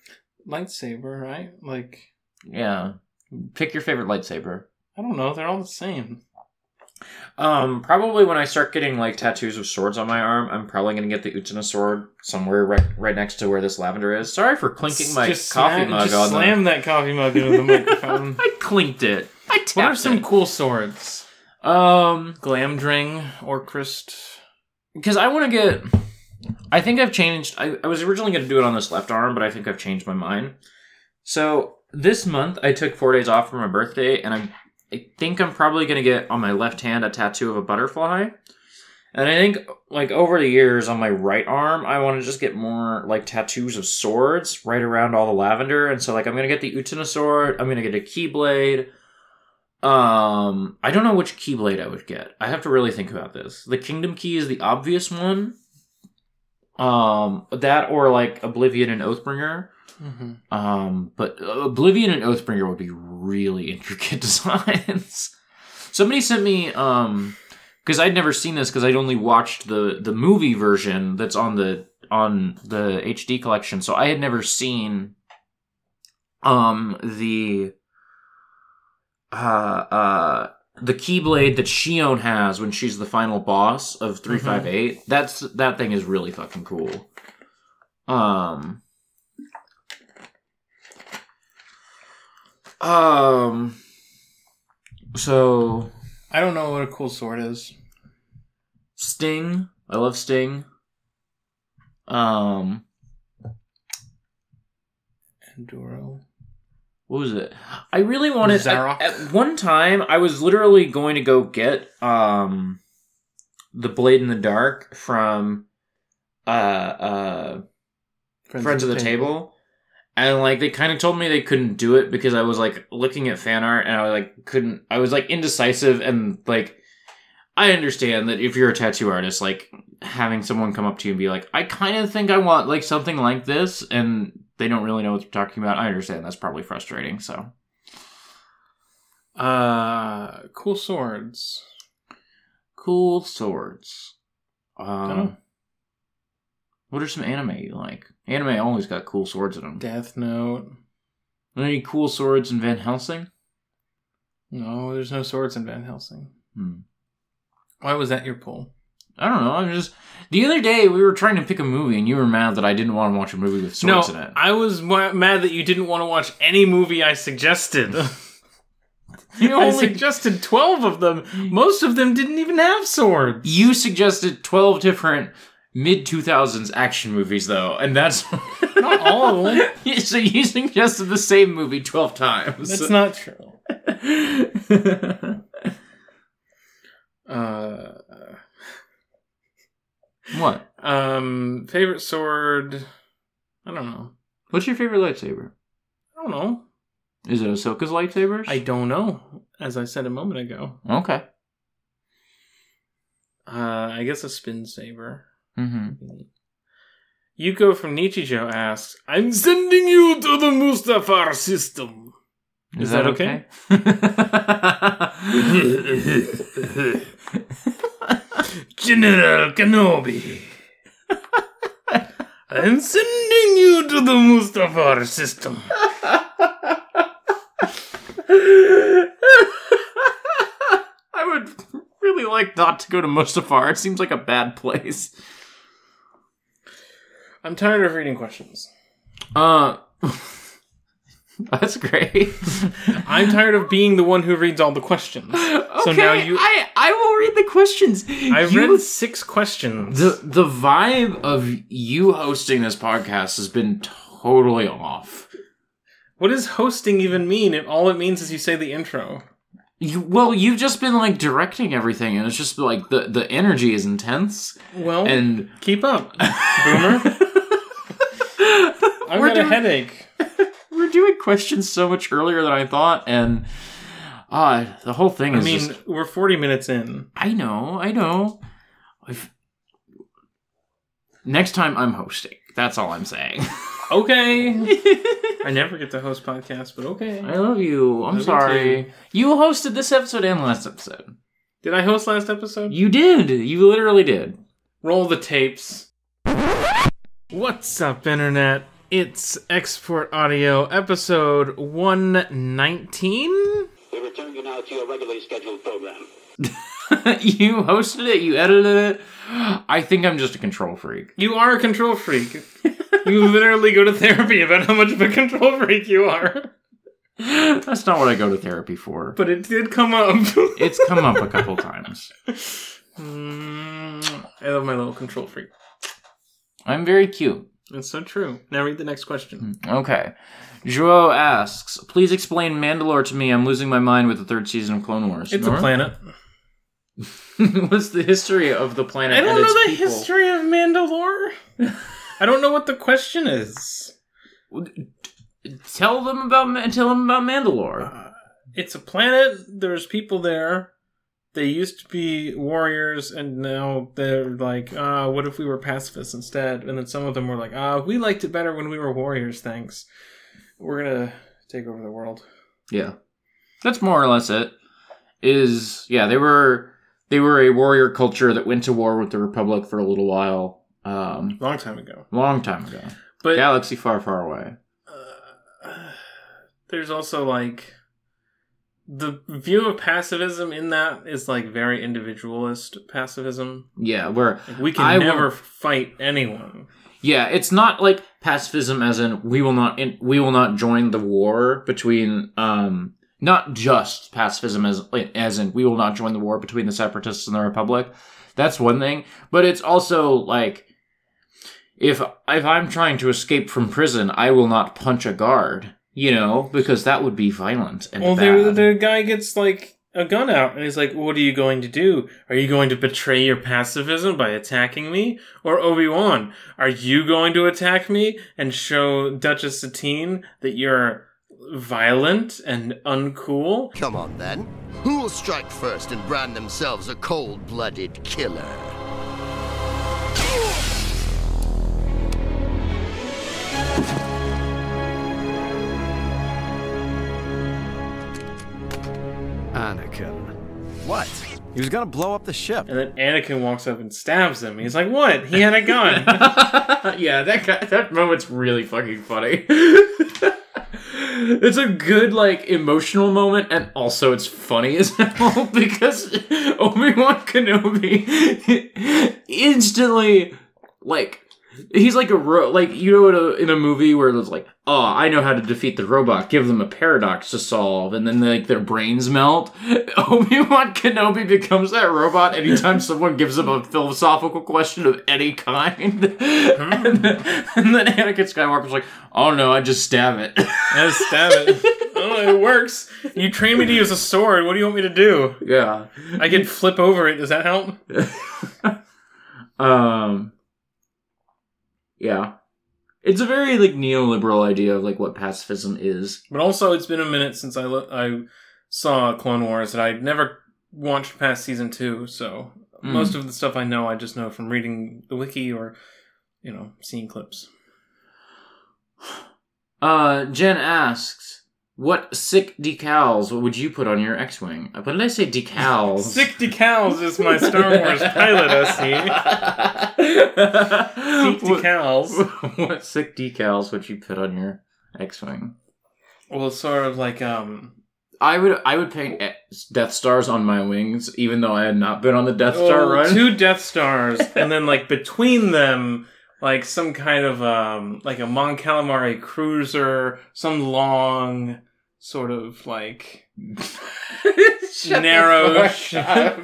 Lightsaber, right? Like Yeah, pick your favorite lightsaber. I don't know. They're all the same. Um, probably when I start getting like tattoos of swords on my arm, I'm probably gonna get the Utena sword somewhere right, right next to where this lavender is. Sorry for clinking my just coffee slam, mug just on slam that coffee mug into the microphone. I clinked it. I tapped what are some it. cool swords? Um, Glamdring Orcrist? because I want to get. I think I've changed. I, I was originally going to do it on this left arm, but I think I've changed my mind. So this month I took four days off for my birthday, and I'm. I think I'm probably going to get on my left hand a tattoo of a butterfly. And I think, like, over the years on my right arm, I want to just get more, like, tattoos of swords right around all the lavender. And so, like, I'm going to get the Utena sword. I'm going to get a Keyblade. Um, I don't know which Keyblade I would get. I have to really think about this. The Kingdom Key is the obvious one. Um, that or, like, Oblivion and Oathbringer. Mm-hmm. Um, but Oblivion and Oathbringer would be really intricate designs. Somebody sent me um because I'd never seen this because I'd only watched the the movie version that's on the on the HD collection, so I had never seen um the uh uh the keyblade that Xion has when she's the final boss of 358. That's that thing is really fucking cool. Um Um. So I don't know what a cool sword is. Sting, I love Sting. Um, Anduril. what was it? I really wanted. At, at one time, I was literally going to go get um, the Blade in the Dark from uh uh Friends, of the table. And like they kind of told me they couldn't do it because I was like looking at fan art and I like couldn't I was like indecisive and like I understand that if you're a tattoo artist like having someone come up to you and be like I kind of think I want like something like this and they don't really know what they're talking about. I understand that's probably frustrating, so Uh, cool swords. cool swords. Um. What are some anime you like? Anime always got cool swords in them. Death Note. Any cool swords in Van Helsing? No, there's no swords in Van Helsing. Hmm. Why was that your pull? I don't know. I'm just the other day we were trying to pick a movie, and you were mad that I didn't want to watch a movie with swords no, in it. I was wa- mad that you didn't want to watch any movie I suggested. You I only suggested 12 of them. Most of them didn't even have swords. you suggested twelve different mid two thousands action movies, though, and that's Not all of them. so you suggested the same movie twelve times. That's not true. Uh, what? um, favorite sword. I don't know. What's your favorite lightsaber? I don't know. Is it Ahsoka's lightsabers? I don't know. As I said a moment ago, okay. uh, I guess a spin saber. Mm-hmm. Yuko from Nichijou asks, "I'm sending you to the Mustafar system." Is that okay? General Kenobi. I'm sending you to the Mustafar system. I would really like not to go to Mustafar. It seems like a bad place. I'm tired of reading questions. Uh, that's great. I'm tired of being the one who reads all the questions. So now you, I I will read the questions. I've You- read six questions. the the vibe of you hosting this podcast has been totally off. what does hosting even mean? It, all it means is you say the intro. You, well, you've just been like directing everything, and it's just like the the energy is intense. Well, And keep up, Boomer. I've We're got a doing- headache. we're doing questions so much earlier than I thought, and uh the whole thing I is mean, just we're 40 minutes in. I know, I know. I've... Next time I'm hosting. That's all I'm saying. Okay. I never get to host podcasts, but okay. I love you. I'm Love sorry. too. You hosted this episode and last episode. Did I host last episode? You did. You literally did. Roll the tapes. What's up, Internet? It's Export Audio, episode 119. We return you now to your regularly scheduled program. you hosted it, you edited it. I think I'm just a control freak. You are a control freak. you literally go to therapy about how much of a control freak you are. That's not what I go to therapy for. But it did come up. It's come up a couple times. Mm, I love my little control freak. I'm very cute. It's so true. Now read the next question. Okay. Joe asks, please explain Mandalore to me. I'm losing my mind with the third season of Clone Wars. It's a planet. What's the history of the planet I don't know the people? history of Mandalore. I don't know what the question is. Tell them about tell them about Mandalore. Uh, it's a planet. There's people there. They used to be warriors, and now they're like, uh, what if we were pacifists instead? And then some of them were like, uh, we liked it better when we were warriors, thanks. We're gonna take over the world. Yeah. That's more or less it. Is yeah, they were they were a warrior culture that went to war with the Republic for a little while. Um Long time ago. long time ago. But Galaxy far, far away. uh, there's also like the view of pacifism in that is like very individualist pacifism. Yeah, where Like, we can I will- never fight anyone. Yeah, it's not like pacifism as in we will not in, we will not join the war between um not just pacifism as as in we will not join the war between the separatists and the republic. That's one thing, but it's also like if if I'm trying to escape from prison, I will not punch a guard, you know, because that would be violent and Well, the, the guy gets like a gun out and he's like, What are you going to do? Are you going to betray your pacifism by attacking me? Or Obi Wan, are you going to attack me and show Duchess Satine that you're violent and uncool? Come on then. Who will strike first and brand themselves a cold blooded killer? Anakin. What? He was gonna blow up the ship. And then Anakin walks up and stabs him. He's like, What? He had a gun. yeah, that guy, that moment's really fucking funny. it's a good like emotional moment, and also it's funny as hell because Obi Wan Kenobi instantly like. He's like a ro- like you know in a, in a movie where it's like oh I know how to defeat the robot give them a paradox to solve and then like their brains melt Obi Wan Kenobi becomes that robot anytime someone gives him a philosophical question of any kind and, then, and then Anakin Skywalker's like oh no I just stab it I just stab it. Oh, it works. You train me to use a sword. What do you want me to do? yeah I can flip over it. Does that help? um yeah it's a very like neoliberal idea of like what pacifism is But also, it's been a minute since I lo- I saw Clone Wars, and I'd never watched past season two. So Mm. most of the stuff I know, I just know from reading the wiki or you know seeing clips. Uh, Jen asks, "What sick decals would you put on your X-wing?" Uh, What did I say? Decals. Sick decals is my Star Wars pilot SC. Sick decals. what sick decals would you put on your X-wing? Well, sort of like um. I would I would paint Death Stars on my wings, even though I had not been on the Death Star oh, run. two Death Stars, and then like between them, like some kind of um, like a Mon Calamari cruiser, some long sort of like narrow the fuck ship. up.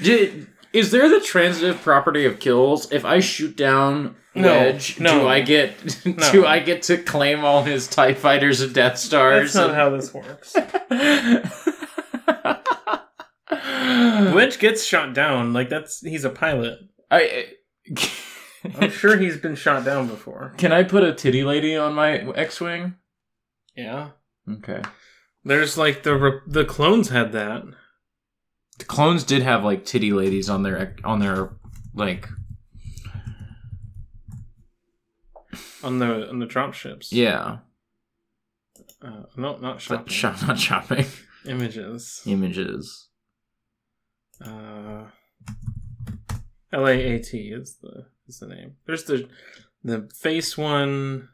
Did, is there the transitive property of kills? If I shoot down No, Wedge, no. do I get No. do I get to claim all his Tie Fighters and Death Stars? That's not how this works. Wedge gets shot down. Like that's he's a pilot. I I'm sure he's been shot down before. can I put a titty lady on my X-wing? Yeah. Okay. There's like the re- the clones had that. The clones did have like titty ladies on their on their like on the on the drop ships. yeah Uh, no, not shopping. but shop, not shopping Images. images. Uh, LAAT is the is the name. There's the the face one.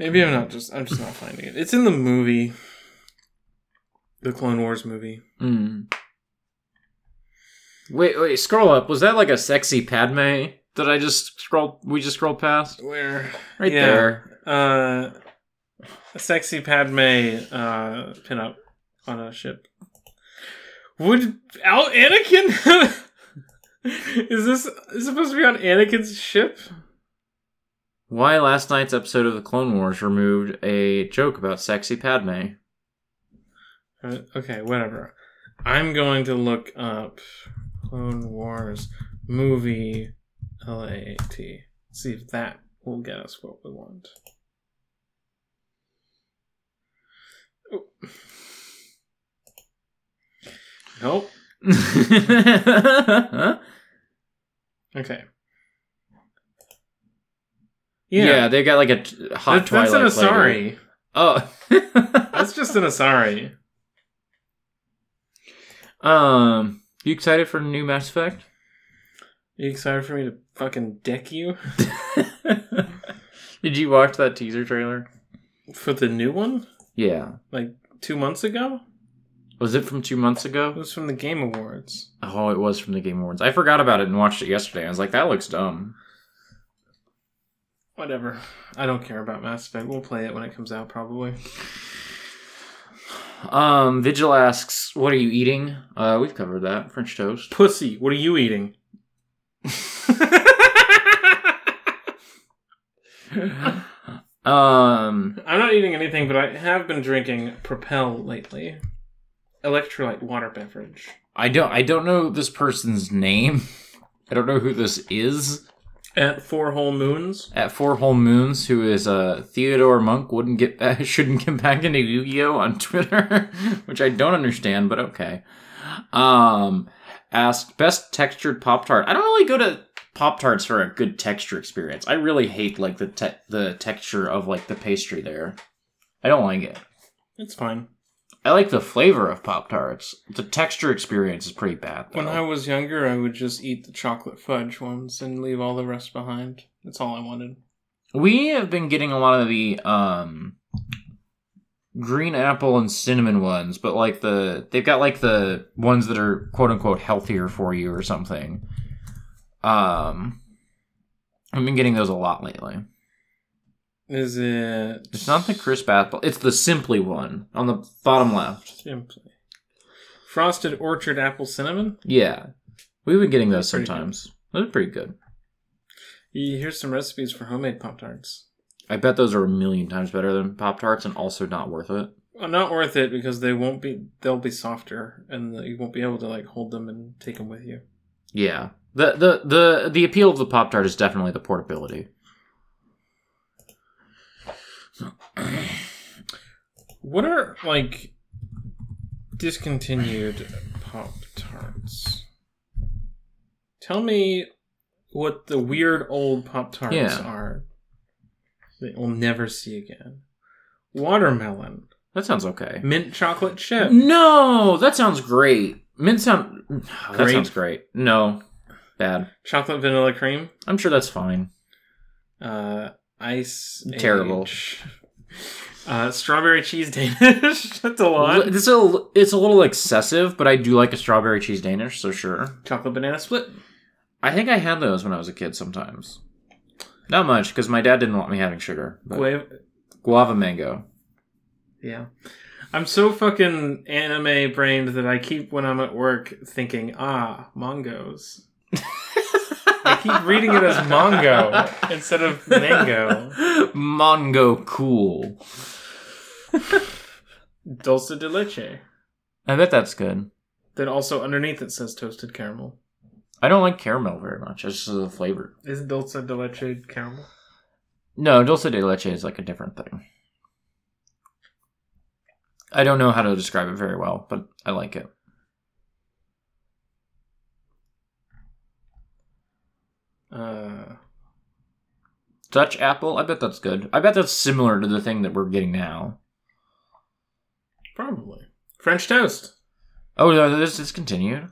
Maybe I'm not just I'm just not finding it. It's in the movie. The Clone Wars movie. Mm. Wait, wait, scroll up. Was that like a sexy Padme that I just scrolled? We just scrolled past Where right Yeah. there. uh a sexy Padme uh pinup on a ship. Would Al Anakin Is this is supposed to be on Anakin's ship? Why last night's episode of the Clone Wars removed a joke about sexy Padme? Uh, Okay, whatever. I'm going to look up Clone Wars movie LAT. See if that will get us what we want. Oh. Nope. Okay. Yeah. they got like a t- hot That- that's an Twilight flavor. Asari. Oh, That's just an Asari. um. You excited for new Mass Effect? you excited for me to fucking deck you Did you watch that teaser trailer? for the new one? Yeah. Like two months ago? Was it from two months ago? It was from the Game Awards. Oh, it was from the Game Awards. I forgot about it and watched it yesterday. I was like, that looks dumb. Whatever. I don't care about Mass Effect. We'll play it when it comes out, probably. Um, Vigil asks, "What are you eating?" Uh, we've covered that. French toast. Pussy, what are you eating? Um, I'm not eating anything, but I have been drinking Propel lately. Electrolyte water beverage. I don't. I don't know this person's name. I don't know who this is. At Four Whole Moons. At Four Whole Moons, who is uh, Theodore Monk, wouldn't get back, shouldn't get back into Yu-Gi-Oh on Twitter, which I don't understand, but okay. Um, asked best textured Pop Tart. I don't really go to Pop Tarts for a good texture experience. I really hate like the te- the texture of like the pastry there. I don't like it. It's fine. I like the flavor of Pop Tarts. The texture experience is pretty bad. Though. When I was younger, I would just eat the chocolate fudge ones and leave all the rest behind. That's all I wanted. We have been getting a lot of the um green apple and cinnamon ones, but like the they've got like the ones that are quote unquote healthier for you or something. Um I've been getting those a lot lately. Is it? It's not the crisp apple, it's the simply one on the bottom left. Simply. Frosted orchard apple cinnamon. Yeah. We've been getting those good. sometimes. Those are pretty good. Here's some recipes for homemade Pop Tarts. I bet those are a million times better than Pop Tarts and also not worth it. Well, not worth it because they won't be. They'll be softer, and you won't be able to like hold them and take them with you. Yeah. The the the the appeal of the Pop Tart is definitely the portability. What are like discontinued Pop Tarts? Tell me what the weird old Pop Tarts Yeah. are that we'll never see again. Watermelon, That sounds okay. mint chocolate chip, No, that sounds great. Mint sound that sounds great. No. Bad. chocolate vanilla cream, I'm sure that's fine. uh, ice, Terrible. age, uh, strawberry cheese Danish. That's a lot. It's a it's a little excessive, but I do like a strawberry cheese danish, so sure. Chocolate banana split. I think I had those when I was a kid sometimes. Not much because my dad didn't want me having sugar. But Guava. guava mango. Yeah. I'm so fucking anime brained that I keep when I'm at work thinking, ah, mongos. I keep reading it as mongo instead of mango. Mongo cool. Dulce de leche. I bet that's good. Then also underneath it says toasted caramel. I don't like caramel very much. It's just the flavor. Is dulce de leche caramel? No, dulce de leche is like a different thing. I don't know how to describe it very well, but I like it. Uh, Dutch apple, I bet that's good. I bet that's similar to the thing that we're getting now. probably. French toast. Oh, no, this discontinued.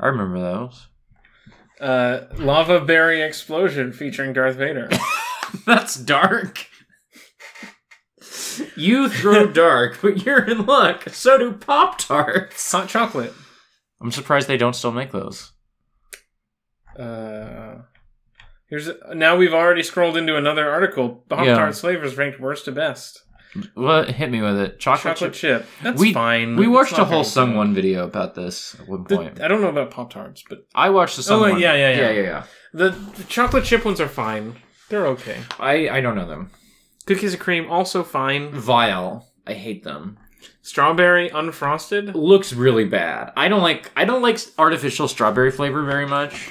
I remember those. Uh, lava berry explosion featuring Darth Vader. that's dark. You throw dark, but you're in luck. So do Pop Tarts. Hot chocolate. I'm surprised they don't still make those. Uh, here's now we've already scrolled into another article. Pop Yeah. Tarts flavors ranked worst to best. What hit me with it? Chocolate, Chocolate chip. chip. That's we fine. We watched a whole Sung. One video about this at one The- point. I don't know about Pop Tarts, but I watched the Sung Oh, One. yeah, yeah, yeah. yeah, yeah, yeah. the, the chocolate chip ones are fine. They're okay. I I don't know them. Cookies and cream also fine. Vile. I hate them. Strawberry unfrosted. Looks really bad. I don't like I don't like artificial strawberry flavor very much.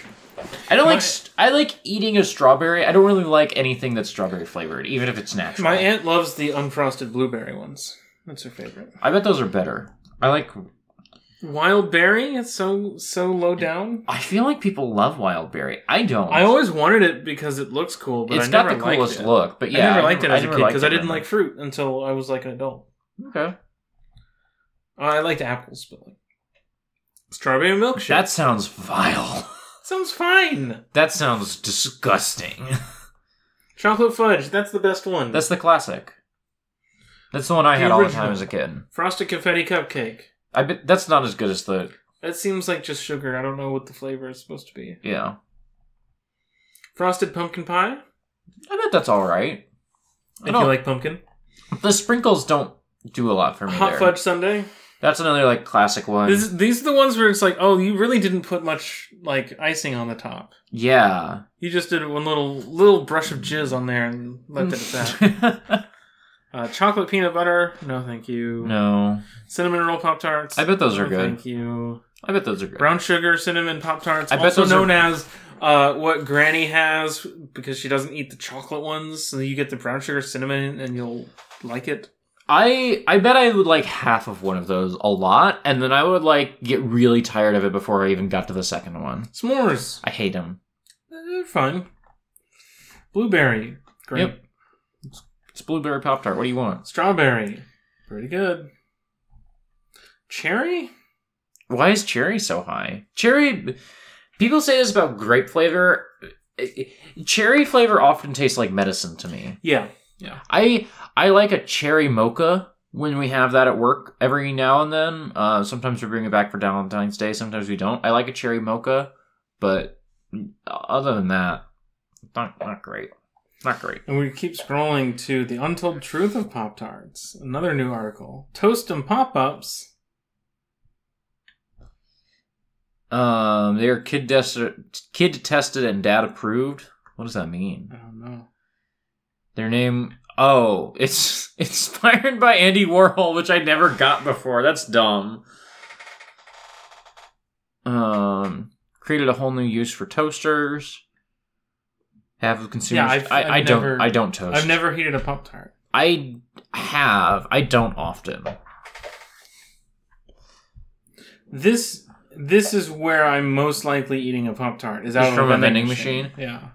I don't like st- I like eating a strawberry. I don't really like anything that's strawberry flavored, even if it's natural. My aunt loves the unfrosted blueberry ones. That's her favorite. I bet those are better. I like. Wild berry. It's so so low down. I feel like people love wild berry. I don't. I always wanted it because it looks cool, but It's I got never the liked coolest it. look, but yeah, I never liked it as a kid because I didn't like fruit until I was like an adult. Okay, I liked apples, but like strawberry milkshake. that sounds vile. sounds fine. That sounds disgusting. Chocolate fudge. That's the best one. That's the classic. That's the one I The had all the original. time as a kid. frosted confetti cupcake. I bet that's not as good as the That seems like just sugar. I don't know what the flavor is supposed to be. yeah. Frosted pumpkin pie. I bet that's all right. I If don't- you like pumpkin. The sprinkles don't do a lot for me Hot there. fudge sundae. That's another like classic one. This, these are the ones where it's like, oh, you really didn't put much like icing on the top. yeah. You just did one little little brush of jizz on there and left it at that. Uh, chocolate peanut butter. No, thank you. no. Cinnamon roll pop tarts. I bet those are No, good. Thank you. I bet those are good. Brown sugar cinnamon pop tarts. I bet also those are- known as uh, what Granny has because she doesn't eat the chocolate ones. So you get the brown sugar cinnamon and you'll like it. I I bet I would like half of one of those a lot, and then I would like get really tired of it before I even got to the second one. S'mores. I hate them. They're fun. Blueberry. Great. Yep. It's blueberry pop tart. What do you want? Strawberry. Pretty good. Cherry? Why is cherry so high? Cherry. People say this about grape flavor. Cherry flavor often tastes like medicine to me. Yeah. Yeah. I I like a cherry mocha when we have that at work every now and then. Uh, sometimes we bring it back for Valentine's Day. Sometimes we don't. I like a cherry mocha, but other than that, not not great. Not great. And we keep scrolling to the untold truth of Pop Tarts. Another new article. Toast and pop ups. Um, they're kid tested, kid tested, and dad approved. What does that mean? I don't know. Their name. Oh, it's inspired by Andy Warhol, which I never got before. That's dumb. Um, created a whole new use for toasters. Have consumers. Yeah, I've- I, I've I don't. never- I don't toast. I've never heated a Pop Tart. I have. I don't often. This this is where I'm most likely eating a Pop Tart. Is out of from a vending, vending machine. Yeah.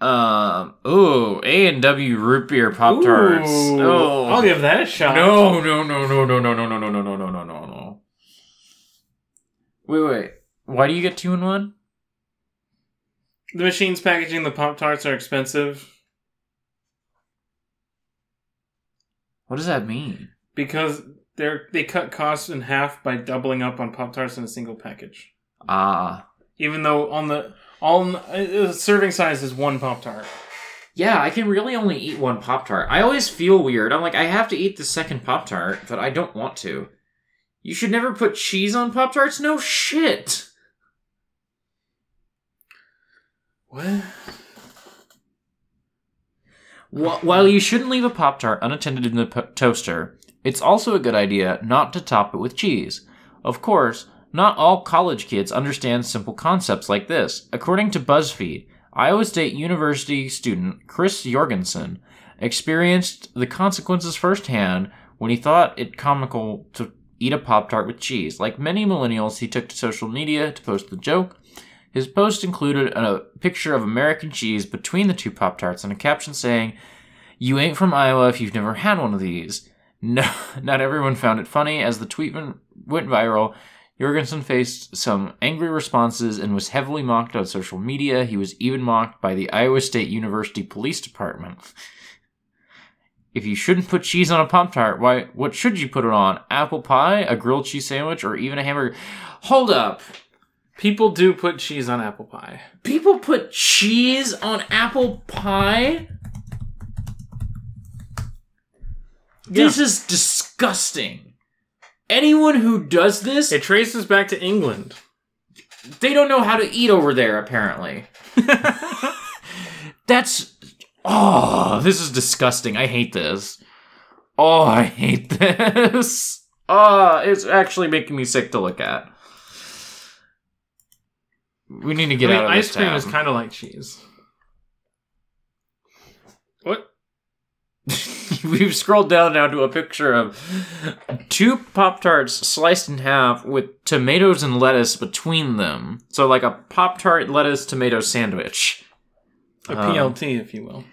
Um. Ooh, A and W root beer pop tarts. Oh, I'll give that a shot. No, no, no, no, no, no, no, no, no, no, no, no, no, no, no. Wait, wait. Why do you get two in one? The machines packaging the Pop Tarts are expensive What does that mean? because they're they cut costs in half by doubling up on Pop Tarts in a single package. Ah. Even though on the on uh, serving size is one Pop Tart. Yeah, I can really only eat one Pop Tart. I always feel weird. I'm like, I have to eat the second Pop Tart, but I don't want to. You should never put cheese on Pop Tarts? No shit! What? While you shouldn't leave a Pop Tart unattended in the po- toaster, it's also a good idea not to top it with cheese. Of course, not all college kids understand simple concepts like this. According to BuzzFeed, Iowa State University student Chris Jorgensen experienced the consequences firsthand when he thought it comical to eat a Pop Tart with cheese. Like many millennials, he took to social media to post the joke. His post included a picture of American cheese between the two Pop Tarts and a caption saying, You ain't from Iowa if you've never had one of these. No, not everyone found it funny. As the tweet went viral, Jorgensen faced some angry responses and was heavily mocked on social media. He was even mocked by the Iowa State University Police Department. If you shouldn't put cheese on a Pop Tart, why, what should you put it on? Apple pie, a grilled cheese sandwich, or even a hamburger? Hold up. People do put cheese on apple pie. People put cheese on apple pie? This is disgusting. Anyone who does this, It traces back to England. they don't know how to eat over there, apparently. That's. Oh, this is disgusting. I hate this. Oh, I hate this. Oh, it's actually making me sick to look at. We need to get I mean, out of ice this cream town. is kind of like cheese. What? We've scrolled down now to a picture of two Pop Tarts sliced in half with tomatoes and lettuce between them. So, like a Pop Tart lettuce tomato sandwich. A Um, PLT, if you will.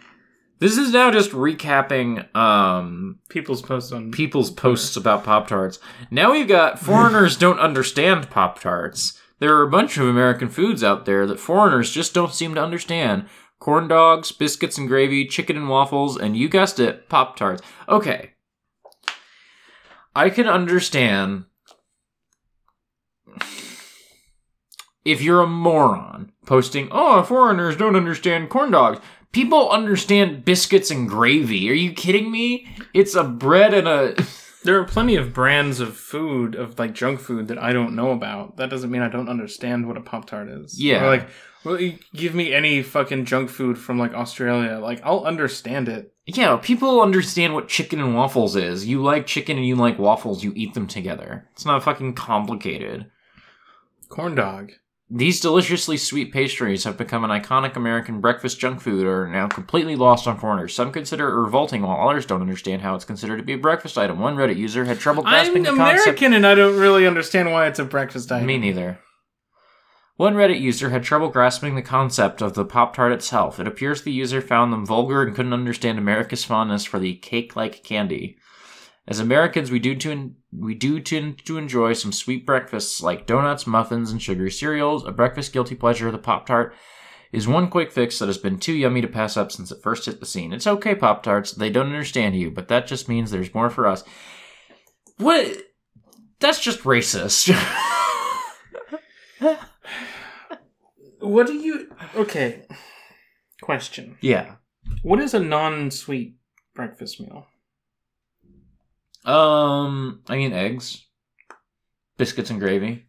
This is now just recapping um, People's post on people's posts about Pop Tarts. Now we've got foreigners don't understand Pop Tarts. There are a bunch of American foods out there that foreigners just don't seem to understand. Corn dogs, biscuits and gravy, chicken and waffles, and you guessed it, Pop Tarts. Okay. I can understand if you're a moron posting, oh, foreigners don't understand corn dogs. People understand biscuits and gravy. Are you kidding me? It's a bread and a. There are plenty of brands of food, of like junk food that I don't know about. That doesn't mean I don't understand what a Pop Tart is. Yeah. Or like, well, you give me any fucking junk food from like Australia. Like, I'll understand it. Yeah, people understand what chicken and waffles is. You like chicken and you like waffles, you eat them together. It's not fucking complicated. Corn dog. These deliciously sweet pastries have become an iconic American breakfast junk food or are now completely lost on foreigners. Some consider it revolting, while others don't understand how it's considered to be a breakfast item. One Reddit user had trouble grasping I'm the concept. American and I don't really understand why it's a breakfast item. Me neither. One Reddit user had trouble grasping the concept of the Pop Tart itself. It appears the user found them vulgar and couldn't understand America's fondness for the cake-like candy. As Americans, we do to we do tend to enjoy some sweet breakfasts like donuts, muffins, and sugary cereals. A breakfast guilty pleasure the Pop Tart is one quick fix that has been too yummy to pass up since it first hit the scene. It's okay, Pop Tarts. They don't understand you, but that just means there's more for us. What? That's just racist. What do you. Okay. Question. yeah. What is a non sweet breakfast meal? Um, I mean eggs, biscuits and gravy,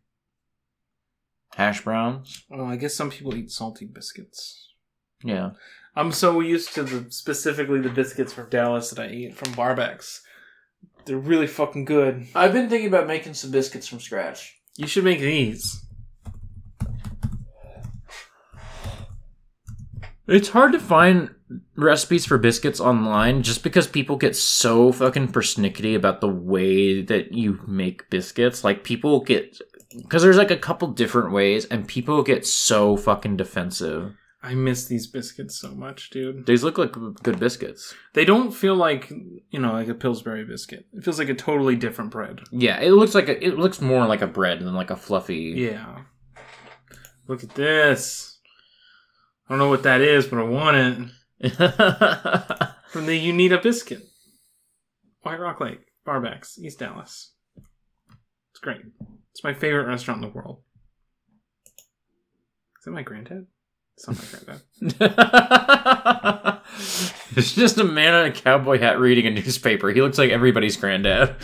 hash browns. Well, I guess some people eat salty biscuits. Yeah. I'm so used to the specifically the biscuits from Dallas that I eat from Barbec's. They're really fucking good. I've been thinking about making some biscuits from scratch. You should make these. It's hard to find recipes for biscuits online just because people get so fucking persnickety about the way that you make biscuits. Like people get because there's like a couple different ways, and people get so fucking defensive. I miss these biscuits so much, dude. These look like good biscuits. They don't feel like you know like a Pillsbury biscuit. It feels like a totally different bread. Yeah, it looks like a, it looks more like a bread than like a fluffy. Yeah. Look at this. I don't know what that is, but I want it. From the You Need a Biscuit. White Rock Lake, Barbec's, East Dallas. It's great. It's my favorite restaurant in the world. Is that my granddad? It's not my granddad. it's just a man in a cowboy hat reading a newspaper. He looks like everybody's granddad.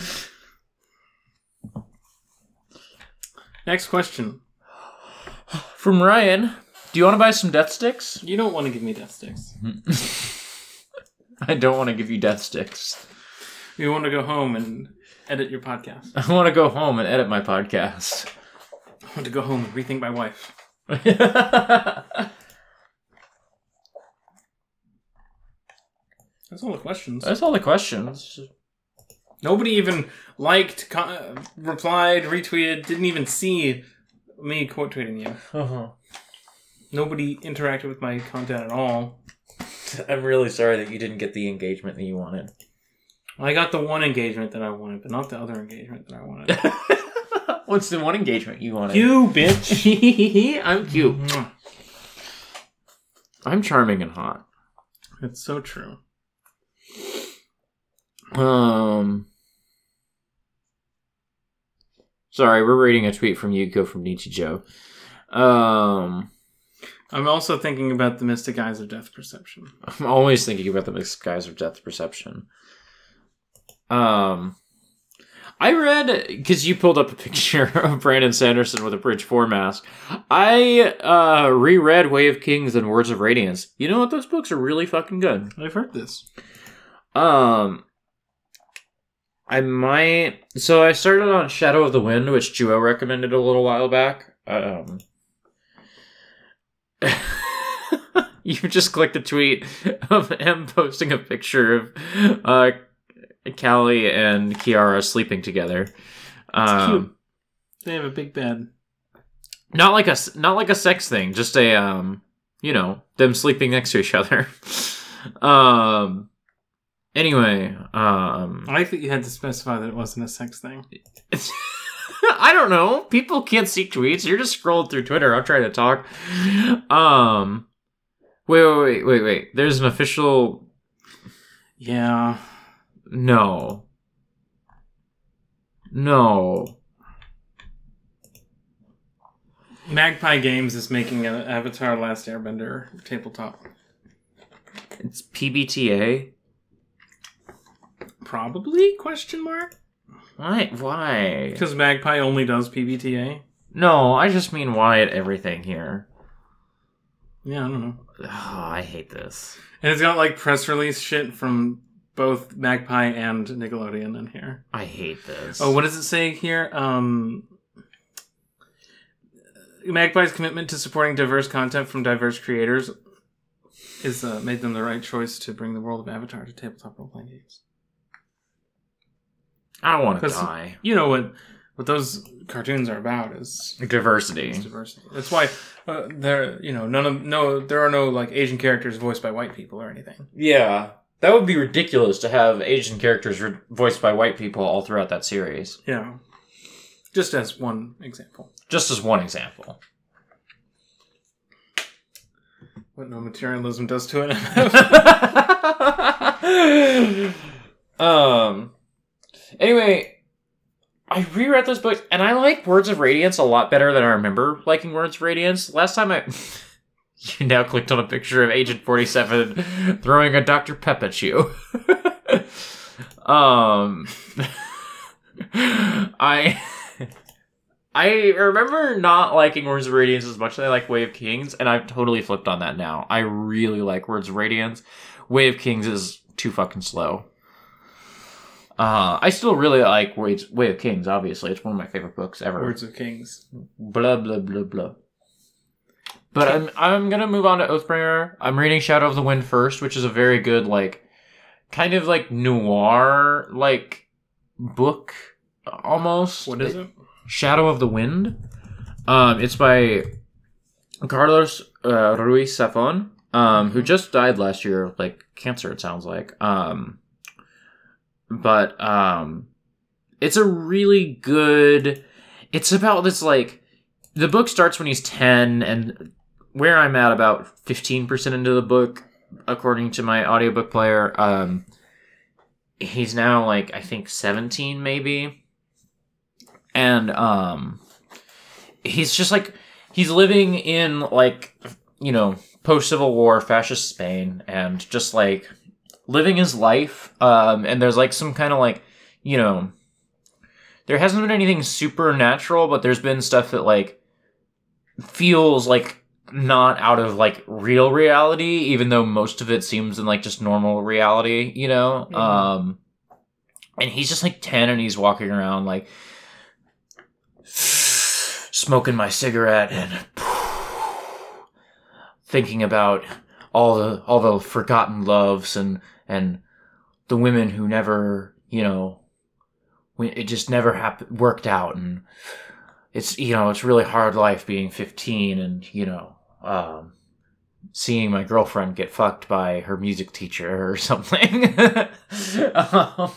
Next question. From Ryan, do you want to buy some death sticks? You don't want to give me death sticks. I don't want to give you death sticks. You want to go home and edit your podcast. I want to go home and edit my podcast. I want to go home and rethink my wife. That's all the questions. That's all the questions. Nobody even liked, co- replied, retweeted, didn't even see me quote tweeting you. Uh-huh. Nobody interacted with my content at all. I'm really sorry that you didn't get the engagement that you wanted. I got the one engagement that I wanted, but not the other engagement that I wanted. What's the one engagement you wanted? you bitch. I'm cute. I'm charming and hot. It's so true. Um. Sorry, we're reading a tweet from Yuko from Nietzsche Joe. Um, I'm also thinking about the mystic eyes of death perception. I'm always thinking about the mystic eyes of death perception. Um, I read because you pulled up a picture of Brandon Sanderson with a Bridge Four mask. I uh reread Way of Kings and Words of Radiance. You know what? Those books are really fucking good. I've heard this. Um, I might. So I started on Shadow of the Wind, which Juo recommended a little while back. Um, you just clicked a tweet of him posting a picture of uh, Callie and Kiara sleeping together. Um, cute. They have a big bed. Not like a not like a sex thing, just a um, you know, them sleeping next to each other. um. Anyway, um, I like that you had to specify that it wasn't a sex thing. I don't know. People can't see tweets. You're just scrolling through Twitter. I'm trying to talk. Um, wait, wait, wait, wait, wait. There's an official. Yeah. No. No. Magpie Games is making an Avatar Last Airbender tabletop. It's PBTA. Probably? Question mark. Why? Why? Because Magpie only does PBTA. No, I just mean why at everything here. Yeah, I don't know. Ugh, I hate this. And it's got like press release shit from both Magpie and Nickelodeon in here. I hate this. Oh, what does it say here? Um, Magpie's commitment to supporting diverse content from diverse creators is uh, made them the right choice to bring the world of Avatar to tabletop role playing games. I don't want to die. You know what? What those cartoons are about is Diversity. diversity. That's why uh, there, you know, none of no, there are no like Asian characters voiced by white people or anything. Yeah. That would be ridiculous to have Asian characters re- voiced by white people all throughout that series. Yeah, just as one example. Just as one example. What no materialism does to it. um. Anyway, I reread those books, and I like Words of Radiance a lot better than I remember liking Words of Radiance. Last time I. you now clicked on a picture of Agent 47 throwing a Dr. Pep at you. um. I. I remember not liking Words of Radiance as much as I like Way of Kings, and I've totally flipped on that now. I really like Words of Radiance. Way of Kings is too fucking slow. Uh, I still really like Way, Way of Kings, obviously. It's one of my favorite books ever. Words of Kings. Blah, blah, blah, blah. But I'm, I'm gonna move on to Oathbringer. I'm reading Shadow of the Wind first, which is a very good, like, kind of like noir, like, book, almost. What is it? Shadow of the Wind. Um, it's by Carlos uh, Ruiz Zafon, um, who just died last year, like cancer. It sounds like. Um, but um, it's a really good. It's about this like the book starts when he's ten, and where I'm at about fifteen percent into the book, according to my audiobook player. Um, he's now like I think seventeen, maybe and um he's just like he's living in like you know post civil war fascist spain and just like living his life um and there's like some kind of like you know there hasn't been anything supernatural but there's been stuff that like feels like not out of like real reality even though most of it seems in like just normal reality you know Mhm. um and he's just like 10 and he's walking around like smoking my cigarette and thinking about all the all the forgotten loves and and the women who never you know it just never happened worked out. And it's you know it's really hard life being 15 and you know um seeing my girlfriend get fucked by her music teacher or something. Um,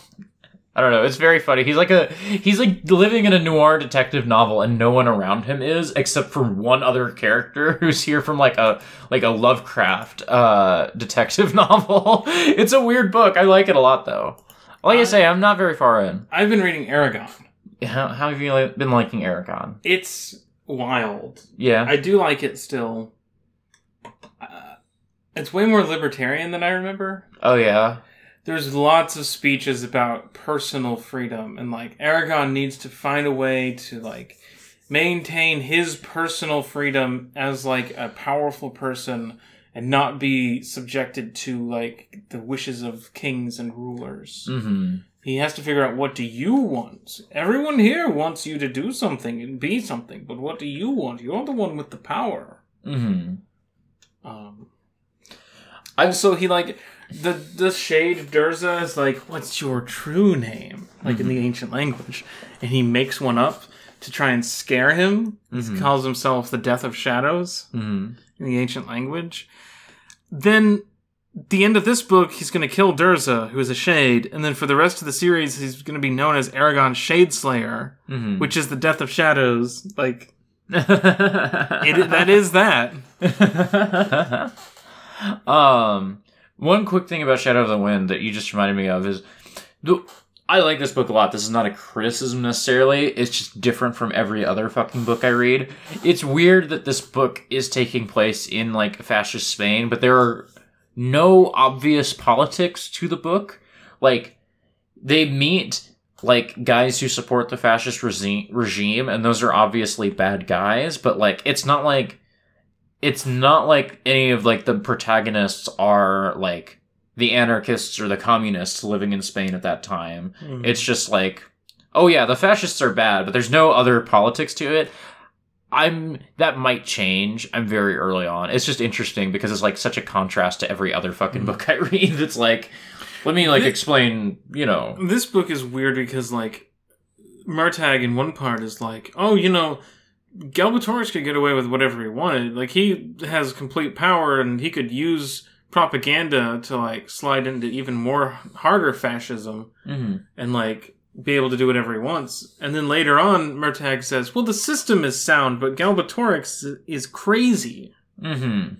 I don't know. It's very funny. He's like a he's like living in a noir detective novel, and no one around him is except for one other character who's here from like a like a Lovecraft uh, detective novel. it's a weird book. I like it a lot though. Like I say, I'm not very far in. I've been reading Eragon. How, how have you been liking Eragon? It's wild. Yeah. I do like it still. Uh, it's way more libertarian than I remember. oh yeah. There's lots of speeches about personal freedom, and like Eragon needs to find a way to like maintain his personal freedom as like a powerful person and not be subjected to like the wishes of kings and rulers. Mm-hmm. He has to figure out what do you want. Everyone here wants you to do something and be something, but what do you want? You're the one with the power. Mm-hmm. Um, also, he like the the shade Durza is like, "What's your true name?" Like in the ancient language, and he makes one up to try and scare him. He calls himself the Death of Shadows Mm-hmm. in the ancient language. Then, the end of this book, he's going to kill Durza, who is a shade, and then for the rest of the series, he's going to be known as Eragon Shadeslayer, Mm-hmm. which is the Death of Shadows. Like it, that is that. um, one quick thing about Shadow of the Wind that you just reminded me of is, I like this book a lot. This is not a criticism necessarily. It's just different from every other fucking book I read. It's weird that this book is taking place in like fascist Spain, but there are no obvious politics to the book. Like they meet like guys who support the fascist regi- regime, and those are obviously bad guys. But like, it's not like it's not like any of like the protagonists are like the anarchists or the communists living in Spain at that time. Hmm. It's just like, oh yeah, the fascists are bad, but there's no other politics to it. I'm that might change. I'm very early on. It's just interesting because it's like such a contrast to every other fucking hmm. book I read. It's like, let me like Thi- explain. You know, This book is weird because like Murtagh in one part is like, oh, you know, Galbatorix could get away with whatever he wanted. Like he has complete power and he could use propaganda to like slide into even more harder fascism mm-hmm. and like be able to do whatever he wants. And then later on, Murtagh says, well, the system is sound, but Galbatorix is crazy. Mm-hmm.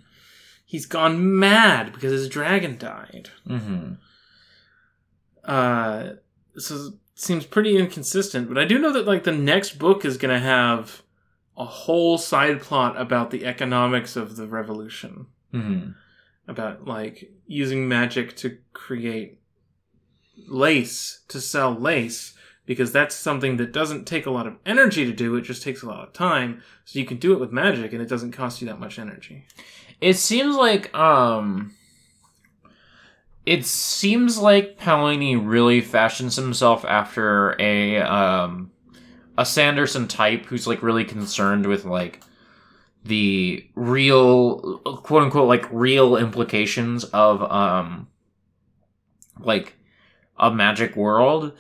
He's gone mad because his dragon died. Mm-hmm. uh so seems pretty inconsistent but i do know that like the next book is going to have a whole side plot about the economics of the revolution. Mm-hmm. about like using magic to create lace to sell lace because that's something that doesn't take a lot of energy to do it just takes a lot of time. So you can do it with magic and it doesn't cost you that much energy. It seems like um it seems like Paolini really fashions himself after a um a Sanderson type who's like really concerned with like the real quote unquote like real implications of um like a magic world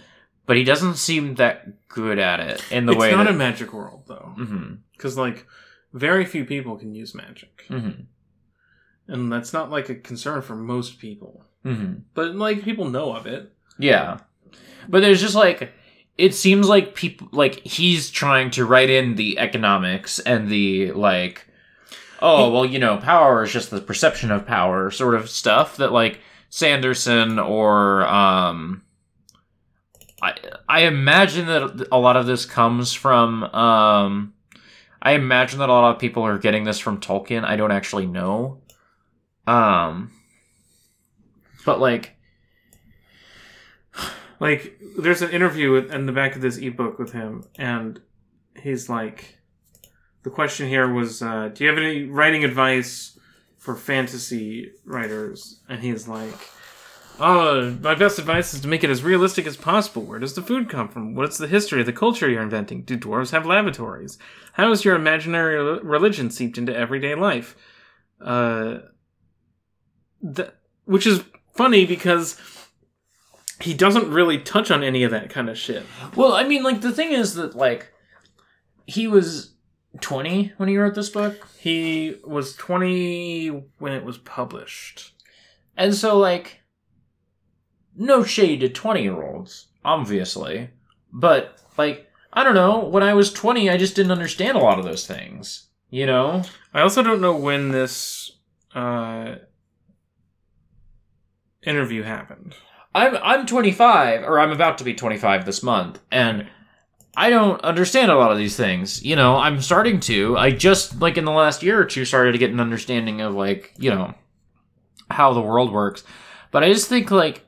but he doesn't seem that good at it in the it's way it's not that a magic world though. Mhm, because like very few people can use magic. Mhm, and that's not like a concern for most people. Mhm. but like people know of it. Yeah. But there's just like it seems like people like he's trying to write in the economics and the like oh, well, you know, power is just the perception of power sort of stuff that like Sanderson or um I I imagine that a lot of this comes from um I imagine that a lot of people are getting this from Tolkien. I don't actually know. Um but like like there's an interview in the back of this ebook with him and he's like the question here was uh, do you have any writing advice for fantasy writers? And he's like oh my best advice is to make it as realistic as possible. Where does the food come from? What's the history of the culture you're inventing? Do dwarves have lavatories? How is your imaginary religion seeped into everyday life? Uh, which is funny because he doesn't really touch on any of that kind of shit. Well, I mean, like the thing is that like he was twenty when he wrote this book, He was 20 when it was published. and so like no shade to twenty year olds, obviously, but like I don't know. When I was twenty, I just didn't understand a lot of those things. You know? I also don't know when this uh, interview happened. I'm I'm 25 or I'm about to be 25 this month and I don't understand a lot of these things. You know, I'm starting to. I just like in the last year or two started to get an understanding of like, you know, how the world works. But I just think like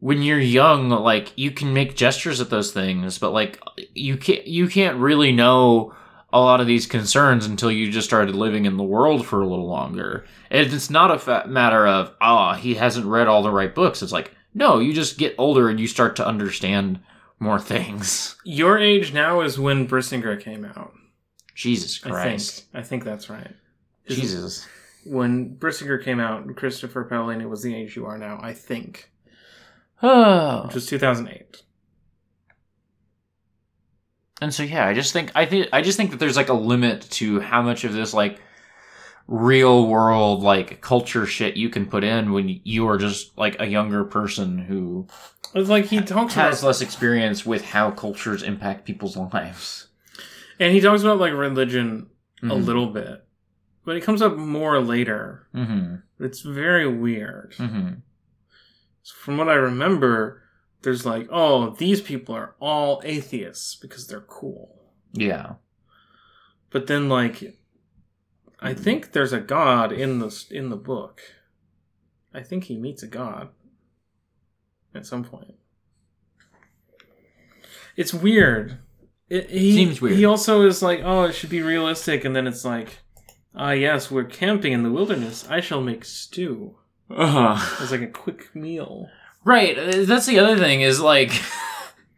when you're young, like you can make gestures at those things, but like you can't you can't really know a lot of these concerns until you just started living in the world for a little longer. And it's not a fa- matter of ah he hasn't read all the right books. It's like no, you just get older and you start to understand more things. Your age now is when Brisingr came out. Jesus I Christ, think. I think that's right. Jesus. When Brisingr came out, Christopher Paolini was the age you are now. I think, Oh. which was 2008. And so yeah, I just think I think I just think that there's like a limit to how much of this like real world like culture shit you can put in when you are just like a younger person who It's like he talks has about, less experience with how cultures impact people's lives. and he talks about like religion a Mhm. little bit, but it comes up more later. Mhm. It's very weird. Mhm. From what I remember, there's like, oh, these people are all atheists because they're cool. Yeah. But then, like, I think there's a god in the in the book. I think he meets a god at some point. It's weird. It, he, Seems weird. He also is like, oh, it should be realistic, and then it's like, ah, yes, we're camping in the wilderness. I shall make stew. Uh-huh. It's like a quick meal. Right. uh, That's the other thing is like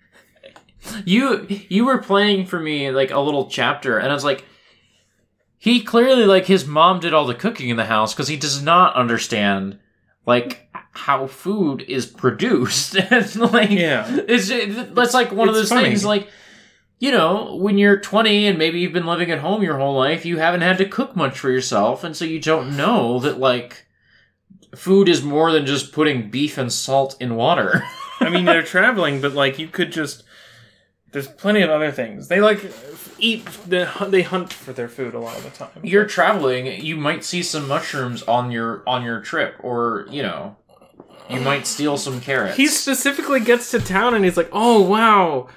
you you were playing for me like a little chapter and I was like he clearly like his mom did all the cooking in the house cuz he does not understand like how food is produced and like Yeah. it's that's like one of those funny. things like you know, when you're 20 and maybe you've been living at home your whole life, you haven't had to cook much for yourself, and so you don't know that, like, food is more than just putting beef and salt in water. I mean, they're traveling, but like you could just. There's plenty of other things. They like eat. They hunt- they hunt for their food a lot of the time. you're traveling, you might see some mushrooms on your on your trip, or you know, you might steal some carrots. He specifically gets to town and he's like, "Oh wow,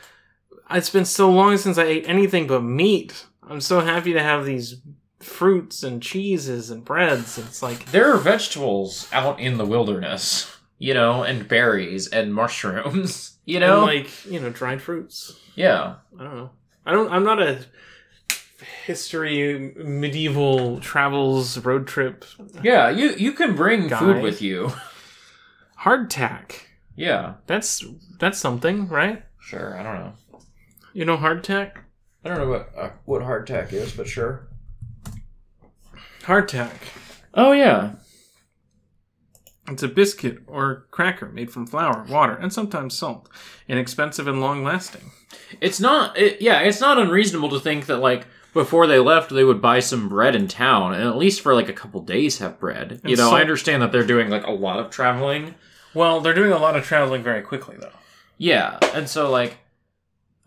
it's been so long since I ate anything but meat. I'm so happy to have these fruits and cheeses and breads." It's like, there are vegetables out in the wilderness, you know, and berries and mushrooms, you and know, like you know, dried fruits. yeah. I don't know. I don't. I'm not a history medieval travels road trip Yeah, you you can bring Guy. food with you. hardtack. Yeah, That's that's something, right? sure. I don't know. You know hardtack. I don't know what uh, what hardtack is, but sure. Hardtack. Oh yeah, It's a biscuit or cracker made from flour, water, and sometimes salt. Inexpensive and long lasting. it's not. It, yeah, it's not unreasonable to think that like before they left, they would buy some bread in town, and at least for like a couple days have bread. you know, salt. I understand that they're doing like a lot of traveling. Well, they're doing a lot of traveling very quickly, though. Yeah, and so like,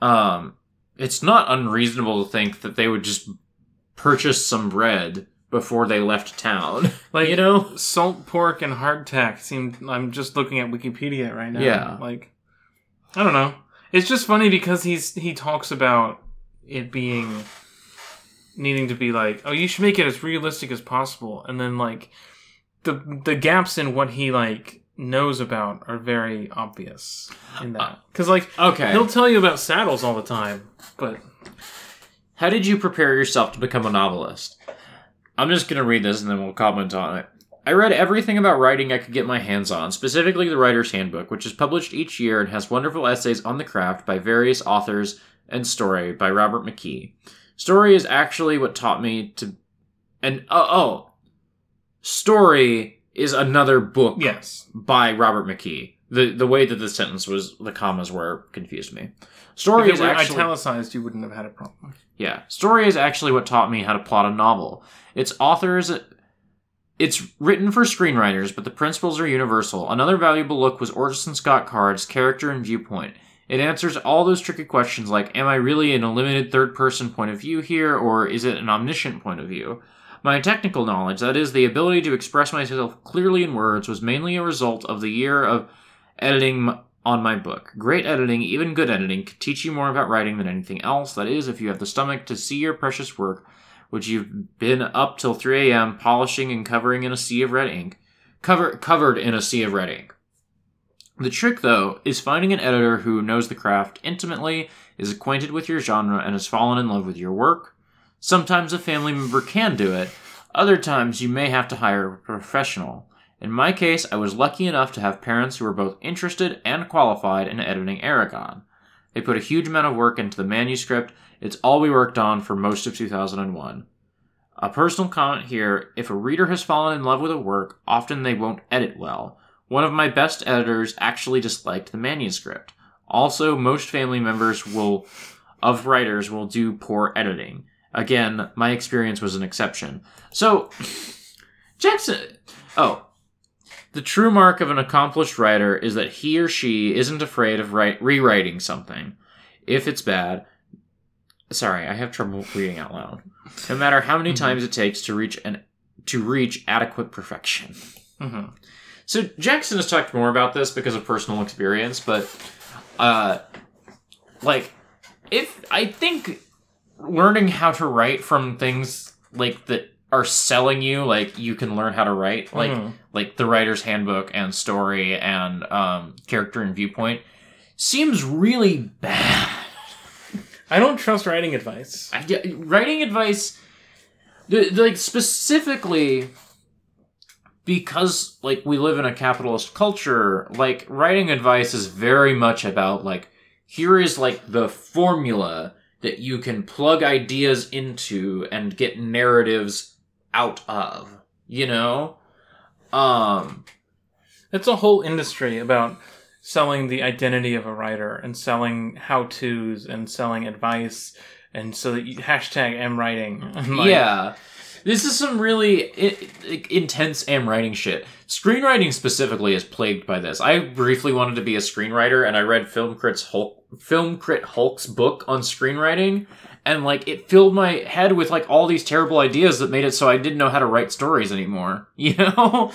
um, it's not unreasonable to think that they would just purchase some bread before they left town. Like you know, salt pork and hardtack seem. I'm just looking at Wikipedia right now. Yeah. Like, I don't know. It's just funny because he's he talks about it being needing to be like, oh, you should make it as realistic as possible, and then like the the gaps in what he like knows about are very obvious in that uh, because like okay. he'll tell you about saddles all the time, but How did you prepare yourself to become a novelist? I'm just going to read this and then we'll comment on it. I read everything about writing I could get my hands on, specifically the Writer's Handbook, which is published each year and has wonderful essays on the craft by various authors and story by Robert McKee. Story is actually what taught me to. And, oh, oh. Story is another book yes, by Robert McKee. The the way that the sentence was, the commas were confused me. Story is actually. italicized, you wouldn't have had a problem. Yeah, story is actually what taught me how to plot a novel. Its authors, it's written for screenwriters, but the principles are universal. Another valuable look was Orson Scott Card's character and viewpoint. It answers all those tricky questions like, am I really in a limited third person point of view here, or is it an omniscient point of view? My technical knowledge, that is, the ability to express myself clearly in words, was mainly a result of the year of editing on my book. Great editing, even good editing, could teach you more about writing than anything else. That is, if you have the stomach to see your precious work, which you've been up till 3 a.m. polishing and covering in a sea of red ink, cover covered in a sea of red ink. The trick, though, is finding an editor who knows the craft intimately, is acquainted with your genre, and has fallen in love with your work. Sometimes a family member can do it, other times you may have to hire a professional. In my case, I was lucky enough to have parents who were both interested and qualified in editing Eragon. They put a huge amount of work into the manuscript. It's all we worked on for most of 2001. A personal comment here if a reader has fallen in love with a work, often they won't edit well. One of my best editors actually disliked the manuscript. Also, most family members will of writers will do poor editing. Again, my experience was an exception. So, Jackson. Oh. The true mark of an accomplished writer is that he or she isn't afraid of write, rewriting something. If it's bad. Sorry, I have trouble reading out loud. No matter how many times it takes to reach an to reach adequate perfection. Mhm. So Jackson has talked more about this because of personal experience, but uh like if I think learning how to write from things like that are selling you like you can learn how to write like Mhm. like the writer's handbook and story and um character and viewpoint seems really bad I don't trust writing advice. I- writing advice like specifically because like we live in a capitalist culture like writing advice is very much about like here is like the formula that you can plug ideas into and get narratives out of you know um It's a whole industry about selling the identity of a writer and selling how tos and selling advice and so that you hashtag am writing. Like, yeah. This is some really I- I- intense am writing shit. Screenwriting specifically is plagued by this. I briefly wanted to be a screenwriter, and I read Film Crit's Hulk, Film Crit Hulk's book on screenwriting, and like it filled my head with like all these terrible ideas that made it so I didn't know how to write stories anymore. You know,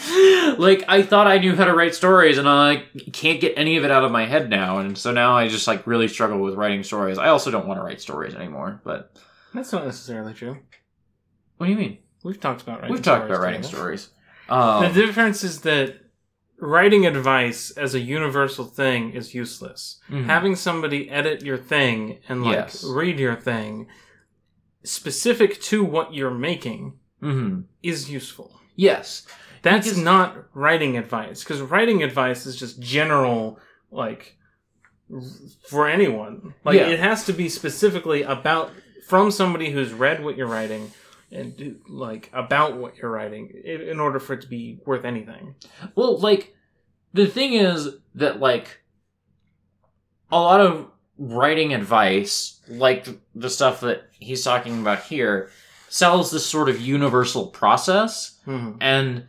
like I thought I knew how to write stories, and I like, can't get any of it out of my head now, and so now I just like really struggle with writing stories. I also don't want to write stories anymore, but That's not necessarily true. what do you mean? We've talked about writing We've talked stories about writing together. stories. Um, The difference is that writing advice as a universal thing is useless. Mhm. Having somebody edit your thing and like Yes. read your thing specific to what you're making mhm. is useful. Yes. That's Because- not writing advice because writing advice is just general like for anyone. Like Yeah. it has to be specifically about from somebody who's read what you're writing and do, like about what you're writing in, in order for it to be worth anything. Well, like, the thing is that, like, a lot of writing advice, like the stuff that he's talking about here, sells this sort of universal process. Mhm. And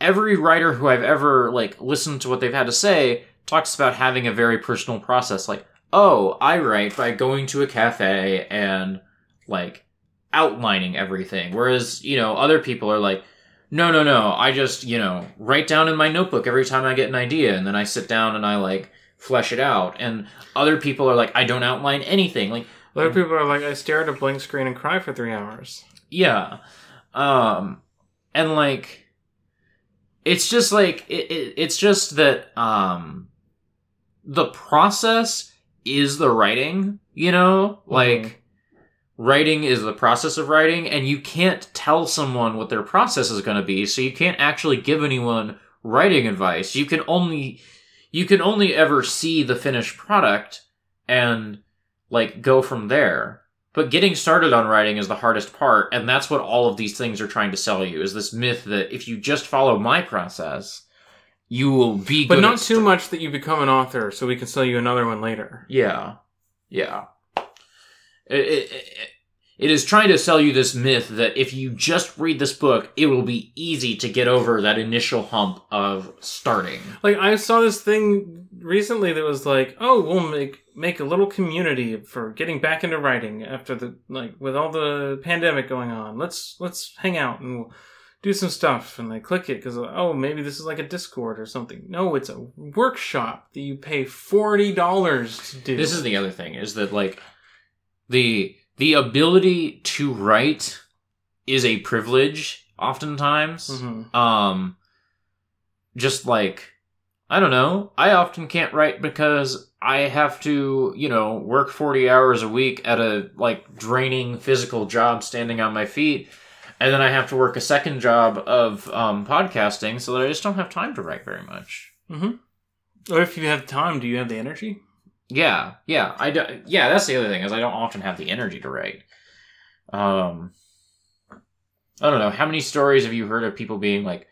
every writer who I've ever, like, listened to what they've had to say talks about having a very personal process. Like, oh, I write by going to a cafe and, like, outlining everything. Whereas, you know, other people are like, no, no, no, I just, you know, write down in my notebook every time I get an idea and then I sit down and I, like, flesh it out. And other people are like, I don't outline anything. Like, Other people are like, I stare at a blank screen and cry for three hours. yeah. Um, and, like, it's just like, it, it, it's just that, um, the process is the writing, you know? Like, Mhm. Writing is the process of writing and you can't tell someone what their process is going to be so you can't actually give anyone writing advice you can only you can only ever see the finished product and like go from there but getting started on writing is the hardest part and that's what all of these things are trying to sell you is this myth that if you just follow my process you will be But not too st- much that you become an author so we can sell you another one later. Yeah, yeah. It, it, it, is trying to sell you this myth that if you just read this book, it will be easy to get over that initial hump of starting. Like I saw this thing recently that was like, oh, we'll make make a little community for getting back into writing after the like with all the pandemic going on. Let's let's hang out and we'll do some stuff and they click it because oh maybe this is like a Discord or something. No, it's a workshop that you pay forty dollars to do. This is the other thing is that like the the ability to write is a privilege oftentimes. Mhm. Um just like I don't know, I often can't write because I have to, you know, work 40 hours a week at a like draining physical job standing on my feet and then I have to work a second job of um, podcasting so that I just don't have time to write very much. Or if you have time, do you have the energy? Yeah, yeah, I do, yeah. That's the other thing is I don't often have the energy to write. Um, I don't know how many stories have you heard of people being like,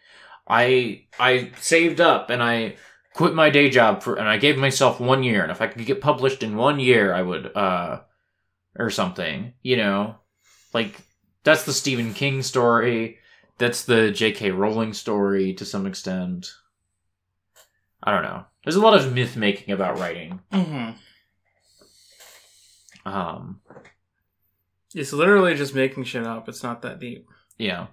I I saved up and I quit my day job for and I gave myself one year and if I could get published in one year I would uh or something you know like that's the Stephen King story that's the J.K. Rowling story to some extent. I don't know. There's a lot of myth making about writing. Mm-hmm. Um, It's literally just making shit up. It's not that deep. yeah.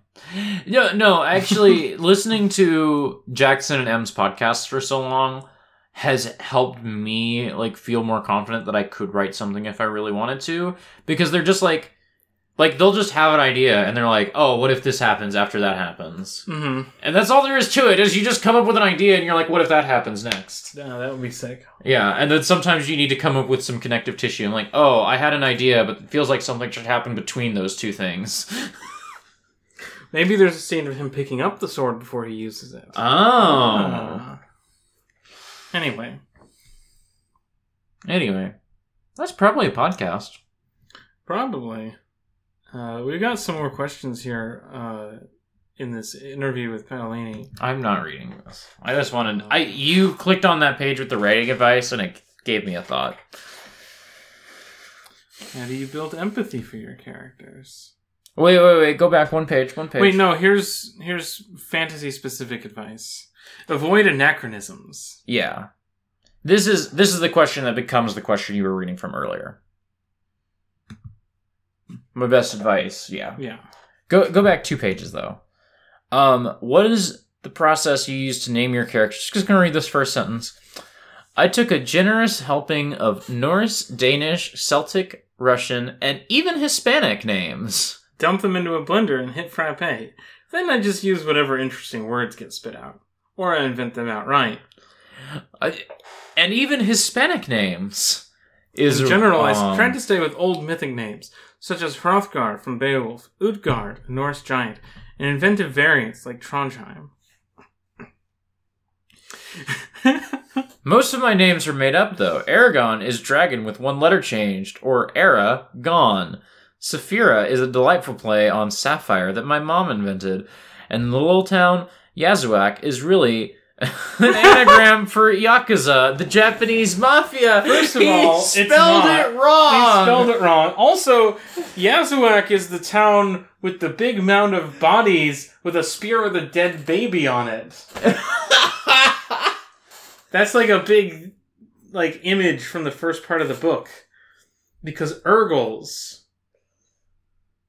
No, no, actually, listening to Jackson and M's podcasts for so long has helped me like feel more confident that I could write something if I really wanted to because they're just like like they'll just have an idea and they're like, "Oh, what if this happens after that happens?" Mm-hmm. And that's all there is to it. Is you just come up with an idea and you're like, "What if that happens next?" Yeah, that would be sick. Yeah, and then sometimes you need to come up with some connective tissue. I'm like, "Oh, I had an idea, but it feels like something should happen between those two things." Maybe there's a scene of him picking up the sword before he uses it. Oh. Uh, anyway, Anyway, that's probably a podcast. probably. Uh, we got some more questions here uh, in this interview with Paolini. I'm not reading this. I just wanted I you clicked on that page with the writing advice and it gave me a thought. How do you build empathy for your characters? Wait, wait, wait. Go back one page. One page. Wait, no. Here's here's fantasy specific advice. Avoid anachronisms. Yeah. This is this is the question that becomes the question you were reading from earlier. My best advice, yeah. Yeah. Go go back two pages though. Um, what is the process you use to name your characters? Just gonna read this first sentence. I took a generous helping of Norse, Danish, Celtic, Russian, and even Hispanic names. Dump them into a blender and hit frappe. Then I just use whatever interesting words get spit out, or I invent them outright. I, and even Hispanic names is In general, I um, tried to stay with old mythic names, such as Hrothgar from Beowulf, Utgard, a Norse giant, and inventive variants like Trondheim. Most of my names are made up, though. Eragon is dragon with one letter changed, or Era, gone. Saphira is a delightful play on sapphire that my mom invented. And the little town Yazuac is really an anagram for Yakuza, the Japanese mafia. First of He all, spelled not. it wrong. They spelled it wrong. Also, Yazuac is the town with the big mound of bodies with a spear with a dead baby on it. That's like a big like image from the first part of the book. Because Urgals,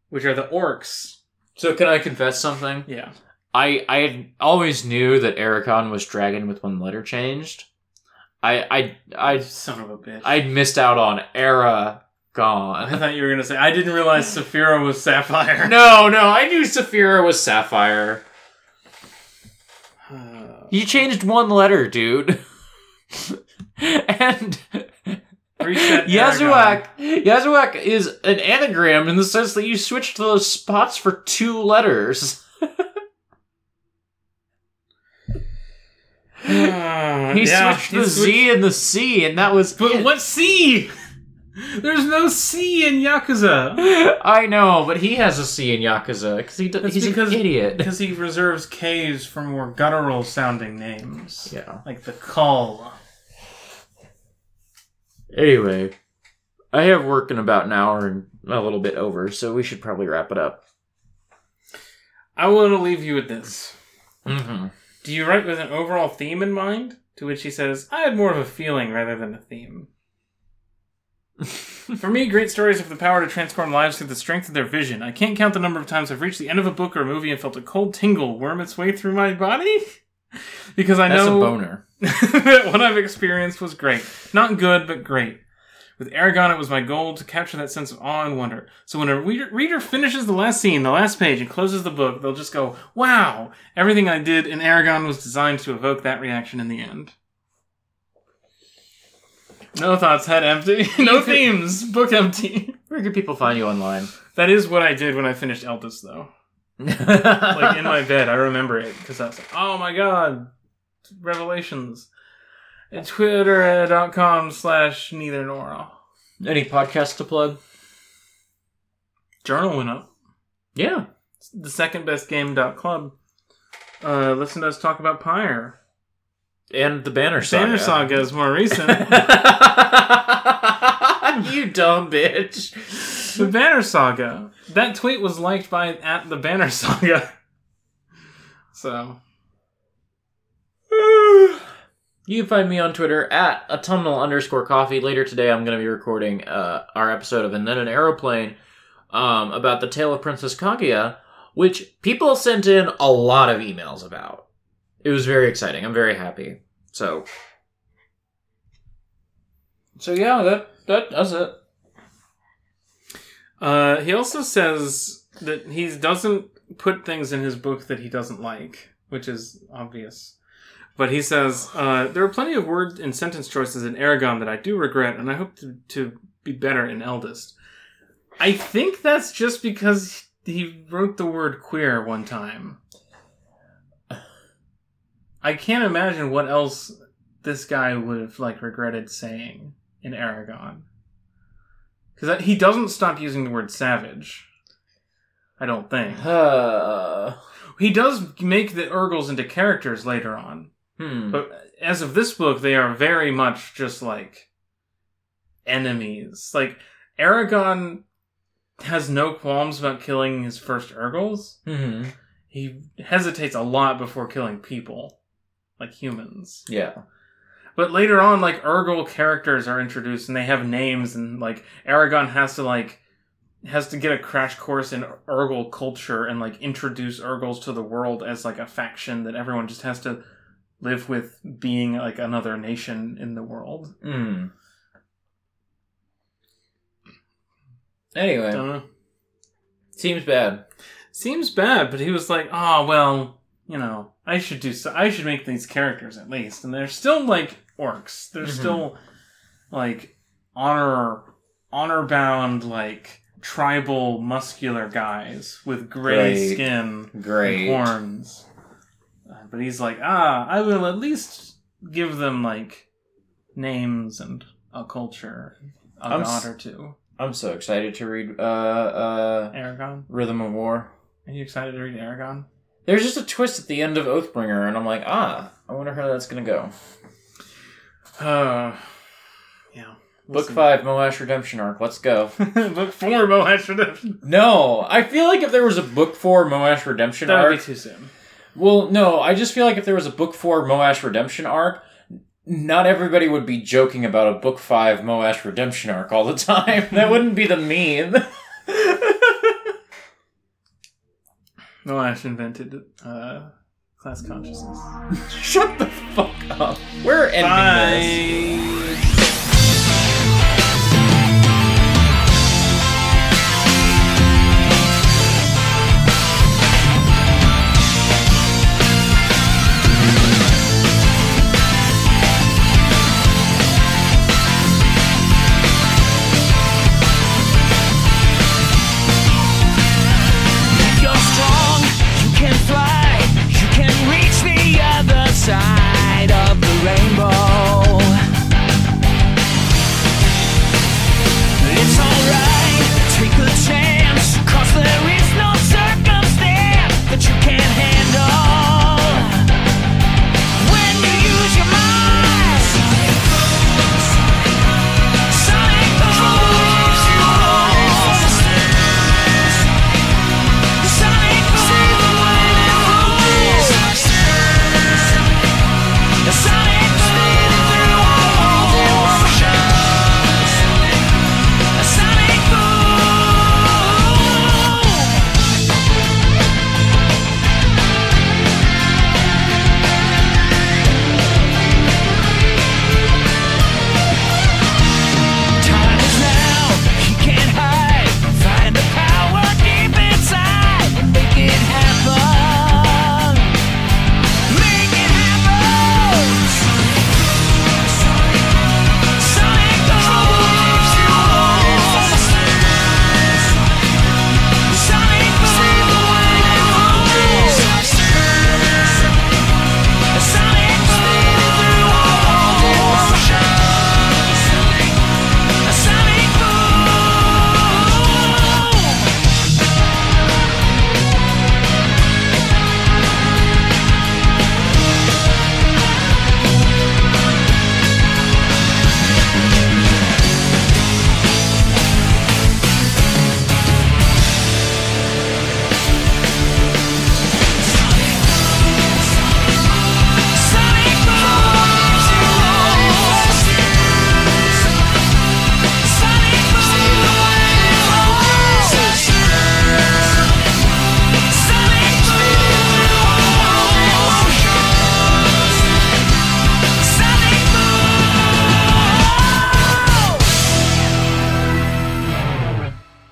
which are the orcs, So can I confess something? yeah. I I always knew that Eragon was dragon with one letter changed. I I I Son of a bitch. I'd missed out on Era Gone. I thought you were gonna say I didn't realize Saphira was sapphire. No, no, I knew Saphira was Sapphire. You changed one letter, dude. and Reset Yazuac Yazuac is an anagram in the sense that you switched those spots for two letters. He yeah, switched he the switched- Z and the C, and that was But it. what C? There's no C in Yakuza. I know, but he has a C in Yakuza because he, he's because- an idiot. Because he reserves K's for more guttural sounding names. Yeah. Like the call. Anyway, I have work in about an hour and a little bit over, so we should probably wrap it up. I want to leave you with this. Mm-hmm. Do you write with an overall theme in mind? To which he says, I had more of a feeling rather than a theme. For me, great stories have the power to transform lives through the strength of their vision. I can't count the number of times I've reached the end of a book or a movie and felt a cold tingle worm its way through my body. because I That's know a boner. that what I've experienced was great. Not good, but great. With Eragon, it was my goal to capture that sense of awe and wonder. So when a reader, reader finishes the last scene, the last page, and closes the book, they'll just go, wow! Everything I did in Eragon was designed to evoke that reaction in the end. No thoughts, head empty. no themes, book empty. Where can people find you online? That is what I did when I finished Eldest, though. Like in my bed, I remember it because I was like, "Oh my god, revelations!" At twitter.com slash neither nor. Any podcasts to plug? Journal went up. Yeah. It's the second best game dot club. Uh, listen to us talk about Pyre. And the Banner Saga. Banner Saga is more recent. you dumb bitch. the Banner Saga. That tweet was liked by at the Banner Saga. So You can find me on Twitter at autumnal underscore coffee. Later today, I'm going to be recording uh, our episode of And Then an Aeroplane um, about the tale of Princess Kaguya, which people sent in a lot of emails about. It was very exciting. I'm very happy. So, so yeah, that that does it. Uh, he also says that he doesn't put things in his book that he doesn't like, which is obvious. But he says uh, there are plenty of word and sentence choices in Eragon that I do regret, and I hope to, to be better in Eldest. I think that's just because he wrote the word queer one time. I can't imagine what else this guy would have like regretted saying in Eragon. Because he doesn't stop using the word savage. I don't think. Uh, He does make the Urgals into characters later on. Hmm. But as of this book, they are very much just like enemies. Like, Eragon has no qualms about killing his first Urgals. hmm He hesitates a lot before killing people, like humans. Yeah. But later on, like Urgal characters are introduced and they have names, and like Eragon has to like has to get a crash course in Urgal culture and like introduce Urgals to the world as like a faction that everyone just has to live with being like another nation in the world. Hmm. Anyway, Don't know. seems bad. Seems bad, but he was like, oh well, you know, I should do so. I should make these characters at least, and they're still like orcs. They're Mhm. still like honor honor bound like tribal muscular guys with gray Great. skin Great. and horns. But he's like, ah, I will at least give them like names and a culture, a I'm god s- or two. I'm so excited to read uh uh Eragon, Rhythm of War. are you excited to read Eragon? There's just a twist at the end of Oathbringer, and I'm like, ah, I wonder how that's gonna go. Uh, yeah. We'll Book see. five, Moash Redemption arc. Let's go. book four, Moash Redemption. no, I feel like if there was a book four Moash Redemption That would arc, be too soon. Well, no, I just feel like if there was a book four Moash Redemption arc, not everybody would be joking about a book five Moash Redemption arc all the time. that wouldn't be the meme. Moash invented uh, class consciousness. Shut the fuck up. We're ending this. Bye.